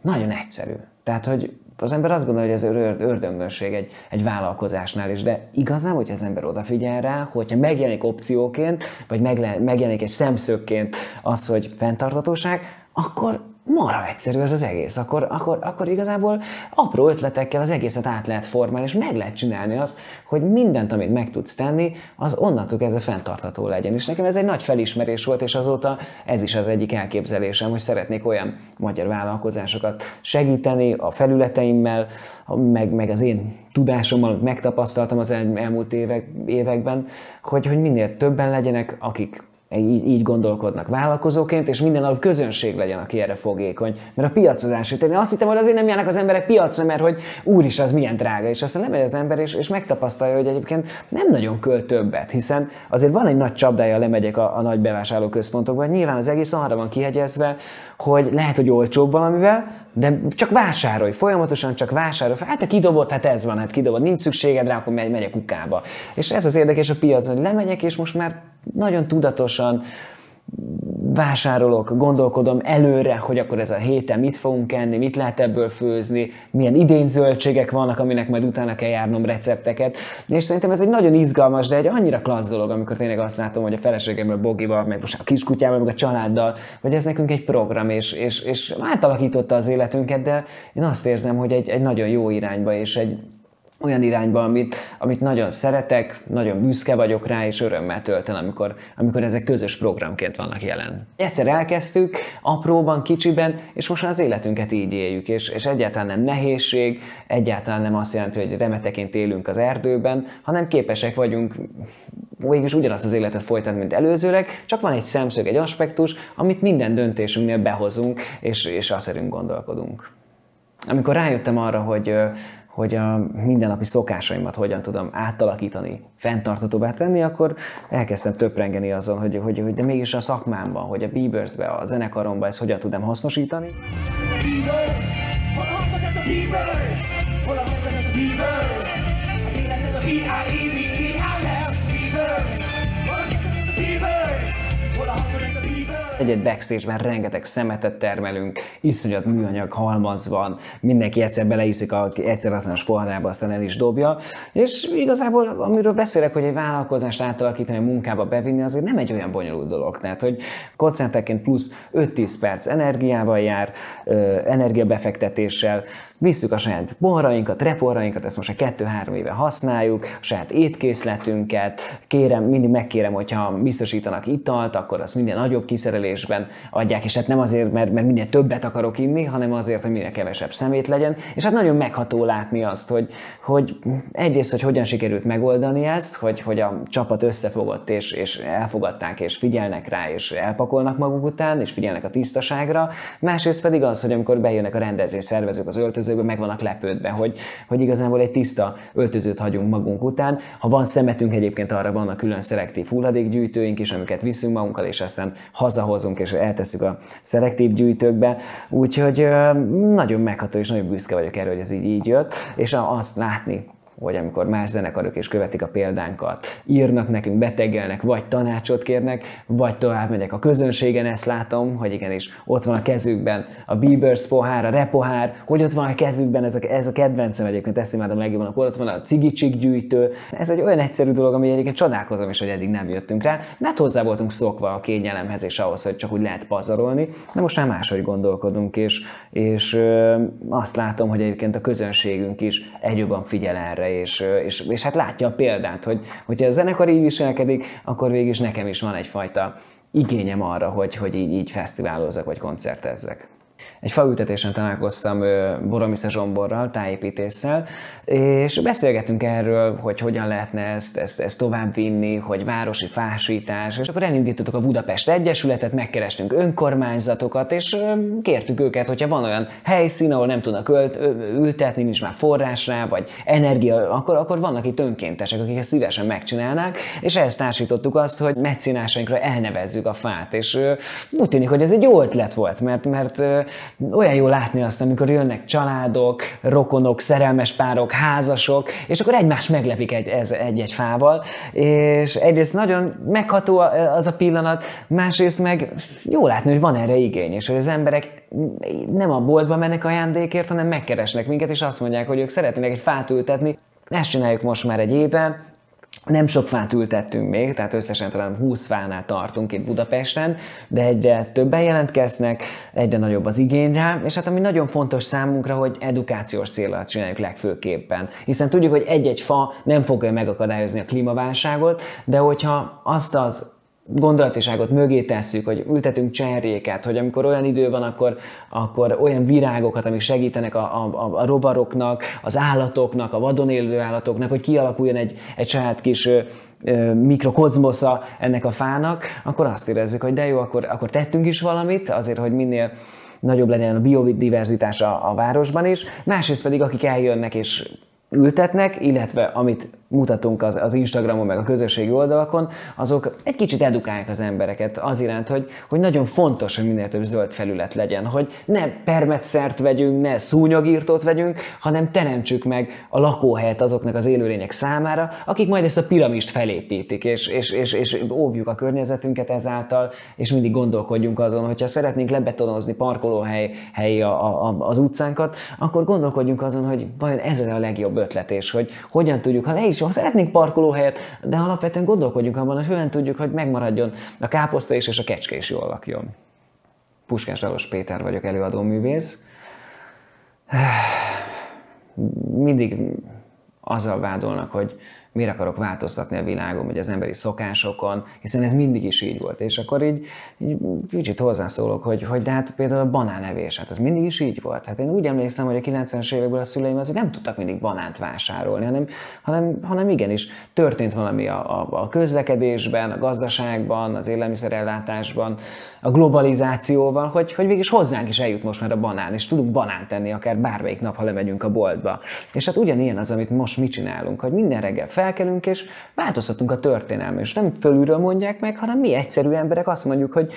nagyon egyszerű. Tehát, hogy az ember azt gondolja, hogy ez ördöngösség egy, egy vállalkozásnál is, de igazán, hogy az ember odafigyel rá, hogyha megjelenik opcióként, vagy megjelenik egy szemszögként az, hogy fenntartatóság, akkor marha egyszerű ez az egész. Akkor, akkor, akkor igazából apró ötletekkel az egészet át lehet formálni, és meg lehet csinálni azt, hogy mindent, amit meg tudsz tenni, az onnantól kezdve fenntartható legyen. És nekem ez egy nagy felismerés volt, és azóta ez is az egyik elképzelésem, hogy szeretnék olyan magyar vállalkozásokat segíteni a felületeimmel, meg, meg az én tudásommal, amit megtapasztaltam az el, elmúlt évek, években, hogy, hogy minél többen legyenek, akik így, így gondolkodnak vállalkozóként, és minden nap közönség legyen, aki erre fogékony. Mert a piacozás, én azt hittem, hogy azért nem járnak az emberek piacra, mert hogy úr is az milyen drága, és aztán nem az ember, és, és megtapasztalja, hogy egyébként nem nagyon költ többet, hiszen azért van egy nagy csapdája, lemegyek a, a nagy bevásárlóközpontokba, hogy nyilván az egész arra van kihegyezve, hogy lehet, hogy olcsóbb valamivel, de csak vásárolj, folyamatosan csak vásárolj. Hát a kidobott, hát ez van, hát kidobott, nincs szükséged rá, akkor megy, megy kukába. És ez az érdekes a piacon, hogy lemegyek, és most már nagyon tudatosan vásárolok, gondolkodom előre, hogy akkor ez a héten mit fogunk enni, mit lehet ebből főzni, milyen idényzöldségek vannak, aminek majd utána kell járnom recepteket. És szerintem ez egy nagyon izgalmas, de egy annyira klassz dolog, amikor tényleg azt látom, hogy a feleségemmel, Bogival, meg most a kiskutyával, meg a családdal, hogy ez nekünk egy program, és, és, és átalakította az életünket, de én azt érzem, hogy egy, egy nagyon jó irányba, és egy, olyan irányba, amit, amit nagyon szeretek, nagyon büszke vagyok rá, és örömmel tölt el, amikor, amikor ezek közös programként vannak jelen. Egyszer elkezdtük, apróban, kicsiben, és most már az életünket így éljük, és, és egyáltalán nem nehézség, egyáltalán nem azt jelenti, hogy remeteként élünk az erdőben, hanem képesek vagyunk végülis ugyanazt az életet folytatni, mint előzőleg, csak van egy szemszög, egy aspektus, amit minden döntésünknél behozunk, és, és azt gondolkodunk. Amikor rájöttem arra, hogy hogy a mindennapi szokásaimat hogyan tudom átalakítani, fenntartatóbbá tenni, akkor elkezdtem töprengeni azon, hogy, hogy, hogy de mégis a szakmámban, hogy a Biebersbe, a zenekaromban ezt hogyan tudom hasznosítani. Beavers, egy-egy backstage-ben rengeteg szemetet termelünk, iszonyat műanyag halmaz van, mindenki egyszer beleiszik a egyszer használatos poharába, aztán el is dobja. És igazából, amiről beszélek, hogy egy vállalkozást átalakítani, a munkába bevinni, azért nem egy olyan bonyolult dolog. Tehát, hogy koncentrálként plusz 5-10 perc energiával jár, energiabefektetéssel, visszük a saját poharainkat, reporrainkat, ezt most a kettő-három éve használjuk, a saját étkészletünket, kérem, mindig megkérem, hogyha biztosítanak italt, akkor azt minden nagyobb kiszerelés ízlelésben adják, és hát nem azért, mert, mert minél többet akarok inni, hanem azért, hogy minél kevesebb szemét legyen, és hát nagyon megható látni azt, hogy, hogy egyrészt, hogy hogyan sikerült megoldani ezt, hogy, hogy a csapat összefogott, és, és elfogadták, és figyelnek rá, és elpakolnak maguk után, és figyelnek a tisztaságra, másrészt pedig az, hogy amikor bejönnek a rendezés szervezők az öltözőbe, meg vannak lepődve, hogy, hogy igazából egy tiszta öltözőt hagyunk magunk után. Ha van szemetünk, egyébként arra vannak külön szelektív hulladékgyűjtőink is, amiket viszünk magunkkal, és aztán hazahozunk, és eltesszük a szelektív gyűjtőkbe. Úgyhogy nagyon megható, és nagyon büszke vagyok erre, hogy ez így, így jött, és azt látni, vagy amikor más zenekarok is követik a példánkat, írnak nekünk, betegelnek, vagy tanácsot kérnek, vagy tovább megyek a közönségen, ezt látom, hogy igenis ott van a kezükben a Bieber's pohár, a repohár, hogy ott van a kezükben, ez a, ez a kedvencem egyébként, ezt imádom legjobban, akkor ott van a cigicsik gyűjtő. Ez egy olyan egyszerű dolog, ami egyébként csodálkozom is, hogy eddig nem jöttünk rá, de hozzá voltunk szokva a kényelemhez és ahhoz, hogy csak úgy lehet pazarolni, de most már máshogy gondolkodunk, és, és ö, azt látom, hogy egyébként a közönségünk is egy jobban figyel erre, és, és, és hát látja a példát, hogy hogyha a zenekar így viselkedik, akkor végül is nekem is van egyfajta igényem arra, hogy, hogy így, így fesztiválozzak, vagy koncertezzek. Egy faültetésen találkoztam Boromisza Zsomborral, tájépítéssel, és beszélgetünk erről, hogy hogyan lehetne ezt, ezt, ezt tovább vinni, hogy városi fásítás, és akkor elindítottuk a Budapest Egyesületet, megkerestünk önkormányzatokat, és kértük őket, hogyha van olyan helyszín, ahol nem tudnak ölt, ültetni, nincs már forrás rá, vagy energia, akkor, akkor vannak itt önkéntesek, akik ezt szívesen megcsinálnák, és ehhez társítottuk azt, hogy meccínásainkra elnevezzük a fát, és úgy tűnik, hogy ez egy jó ötlet volt, mert, mert olyan jó látni azt, amikor jönnek családok, rokonok, szerelmes párok, házasok, és akkor egymást meglepik egy, ez, egy-egy fával, és egyrészt nagyon megható az a pillanat, másrészt meg jó látni, hogy van erre igény, és hogy az emberek nem a boltba mennek ajándékért, hanem megkeresnek minket, és azt mondják, hogy ők szeretnének egy fát ültetni. Ezt csináljuk most már egy éve, nem sok fát ültettünk még, tehát összesen talán 20 fánál tartunk itt Budapesten, de egyre többen jelentkeznek, egyre nagyobb az igény rá, és hát ami nagyon fontos számunkra, hogy edukációs célra csináljuk legfőképpen. Hiszen tudjuk, hogy egy-egy fa nem fogja megakadályozni a klímaválságot, de hogyha azt az gondolatiságot mögé tesszük, hogy ültetünk cserjéket, hogy amikor olyan idő van, akkor, akkor olyan virágokat, amik segítenek a, a, a rovaroknak, az állatoknak, a vadon élő állatoknak, hogy kialakuljon egy, egy saját kis mikrokozmosza ennek a fának, akkor azt érezzük, hogy de jó, akkor, akkor tettünk is valamit, azért, hogy minél nagyobb legyen a biodiverzitás a, a városban is, másrészt pedig akik eljönnek és ültetnek, illetve amit mutatunk az, az Instagramon, meg a közösségi oldalakon, azok egy kicsit edukálják az embereket az iránt, hogy, hogy nagyon fontos, hogy minél több zöld felület legyen, hogy ne permetszert vegyünk, ne szúnyogírtót vegyünk, hanem teremtsük meg a lakóhelyet azoknak az élőlények számára, akik majd ezt a piramist felépítik, és, és, és, és óvjuk a környezetünket ezáltal, és mindig gondolkodjunk azon, hogyha szeretnénk lebetonozni parkolóhely hely a, a, az utcánkat, akkor gondolkodjunk azon, hogy vajon ez a legjobb ötlet, és hogy hogyan tudjuk, ha le is ha szeretnénk parkolóhelyet, de alapvetően gondolkodjunk abban, hogy hogyan tudjuk, hogy megmaradjon a káposzta is, és a kecske is jól lakjon. Puskás Dalos Péter vagyok, előadó művész. Mindig azzal vádolnak, hogy miért akarok változtatni a világon, vagy az emberi szokásokon, hiszen ez mindig is így volt. És akkor így, így kicsit hozzászólok, hogy, hogy de hát például a banánevés, hát ez mindig is így volt. Hát én úgy emlékszem, hogy a 90-es évekből a szüleim azért nem tudtak mindig banánt vásárolni, hanem, hanem, hanem igenis történt valami a, a, a közlekedésben, a gazdaságban, az élelmiszerellátásban, a globalizációval, hogy, hogy végig hozzánk is eljut most már a banán, és tudunk banánt tenni akár bármelyik nap, ha lemegyünk a boltba. És hát ugyanilyen az, amit most mi csinálunk, hogy minden reggel felkelünk, és változtatunk a történelmén. És nem fölülről mondják meg, hanem mi egyszerű emberek azt mondjuk, hogy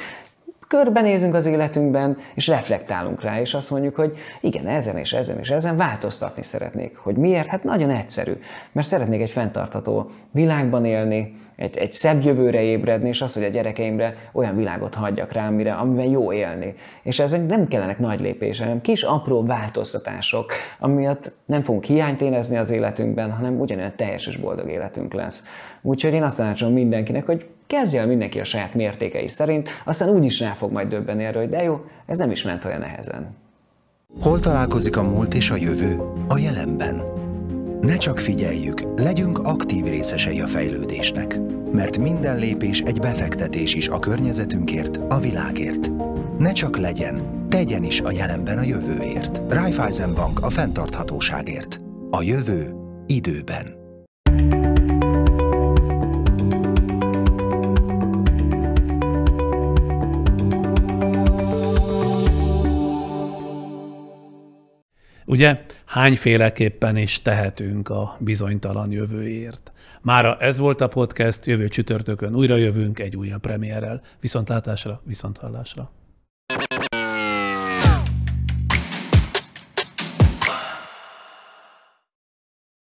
körbenézünk az életünkben, és reflektálunk rá, és azt mondjuk, hogy igen, ezen és ezen és ezen változtatni szeretnék. Hogy miért? Hát nagyon egyszerű. Mert szeretnék egy fenntartható világban élni, egy, egy szebb jövőre ébredni, és az, hogy a gyerekeimre olyan világot hagyjak rá, amire, amiben jó élni. És ezek nem kellenek nagy lépések, hanem kis apró változtatások, amiatt nem fogunk hiányt érezni az életünkben, hanem ugyanolyan teljes és boldog életünk lesz. Úgyhogy én azt tanácsolom mindenkinek, hogy kezdje el mindenki a saját mértékei szerint, aztán úgy is rá fog majd döbbenni erről, hogy de jó, ez nem is ment olyan nehezen. Hol találkozik a múlt és a jövő? A jelenben. Ne csak figyeljük, legyünk aktív részesei a fejlődésnek. mert minden lépés egy befektetés is a környezetünkért, a világért. Ne csak legyen, tegyen is a jelenben a jövőért. Raiffeisen Bank a fenntarthatóságért. A jövő időben. Ugye hányféleképpen is tehetünk a bizonytalan jövőért? Mára ez volt a podcast, jövő csütörtökön újra jövünk egy újabb premierrel. Viszontlátásra, viszonthallásra.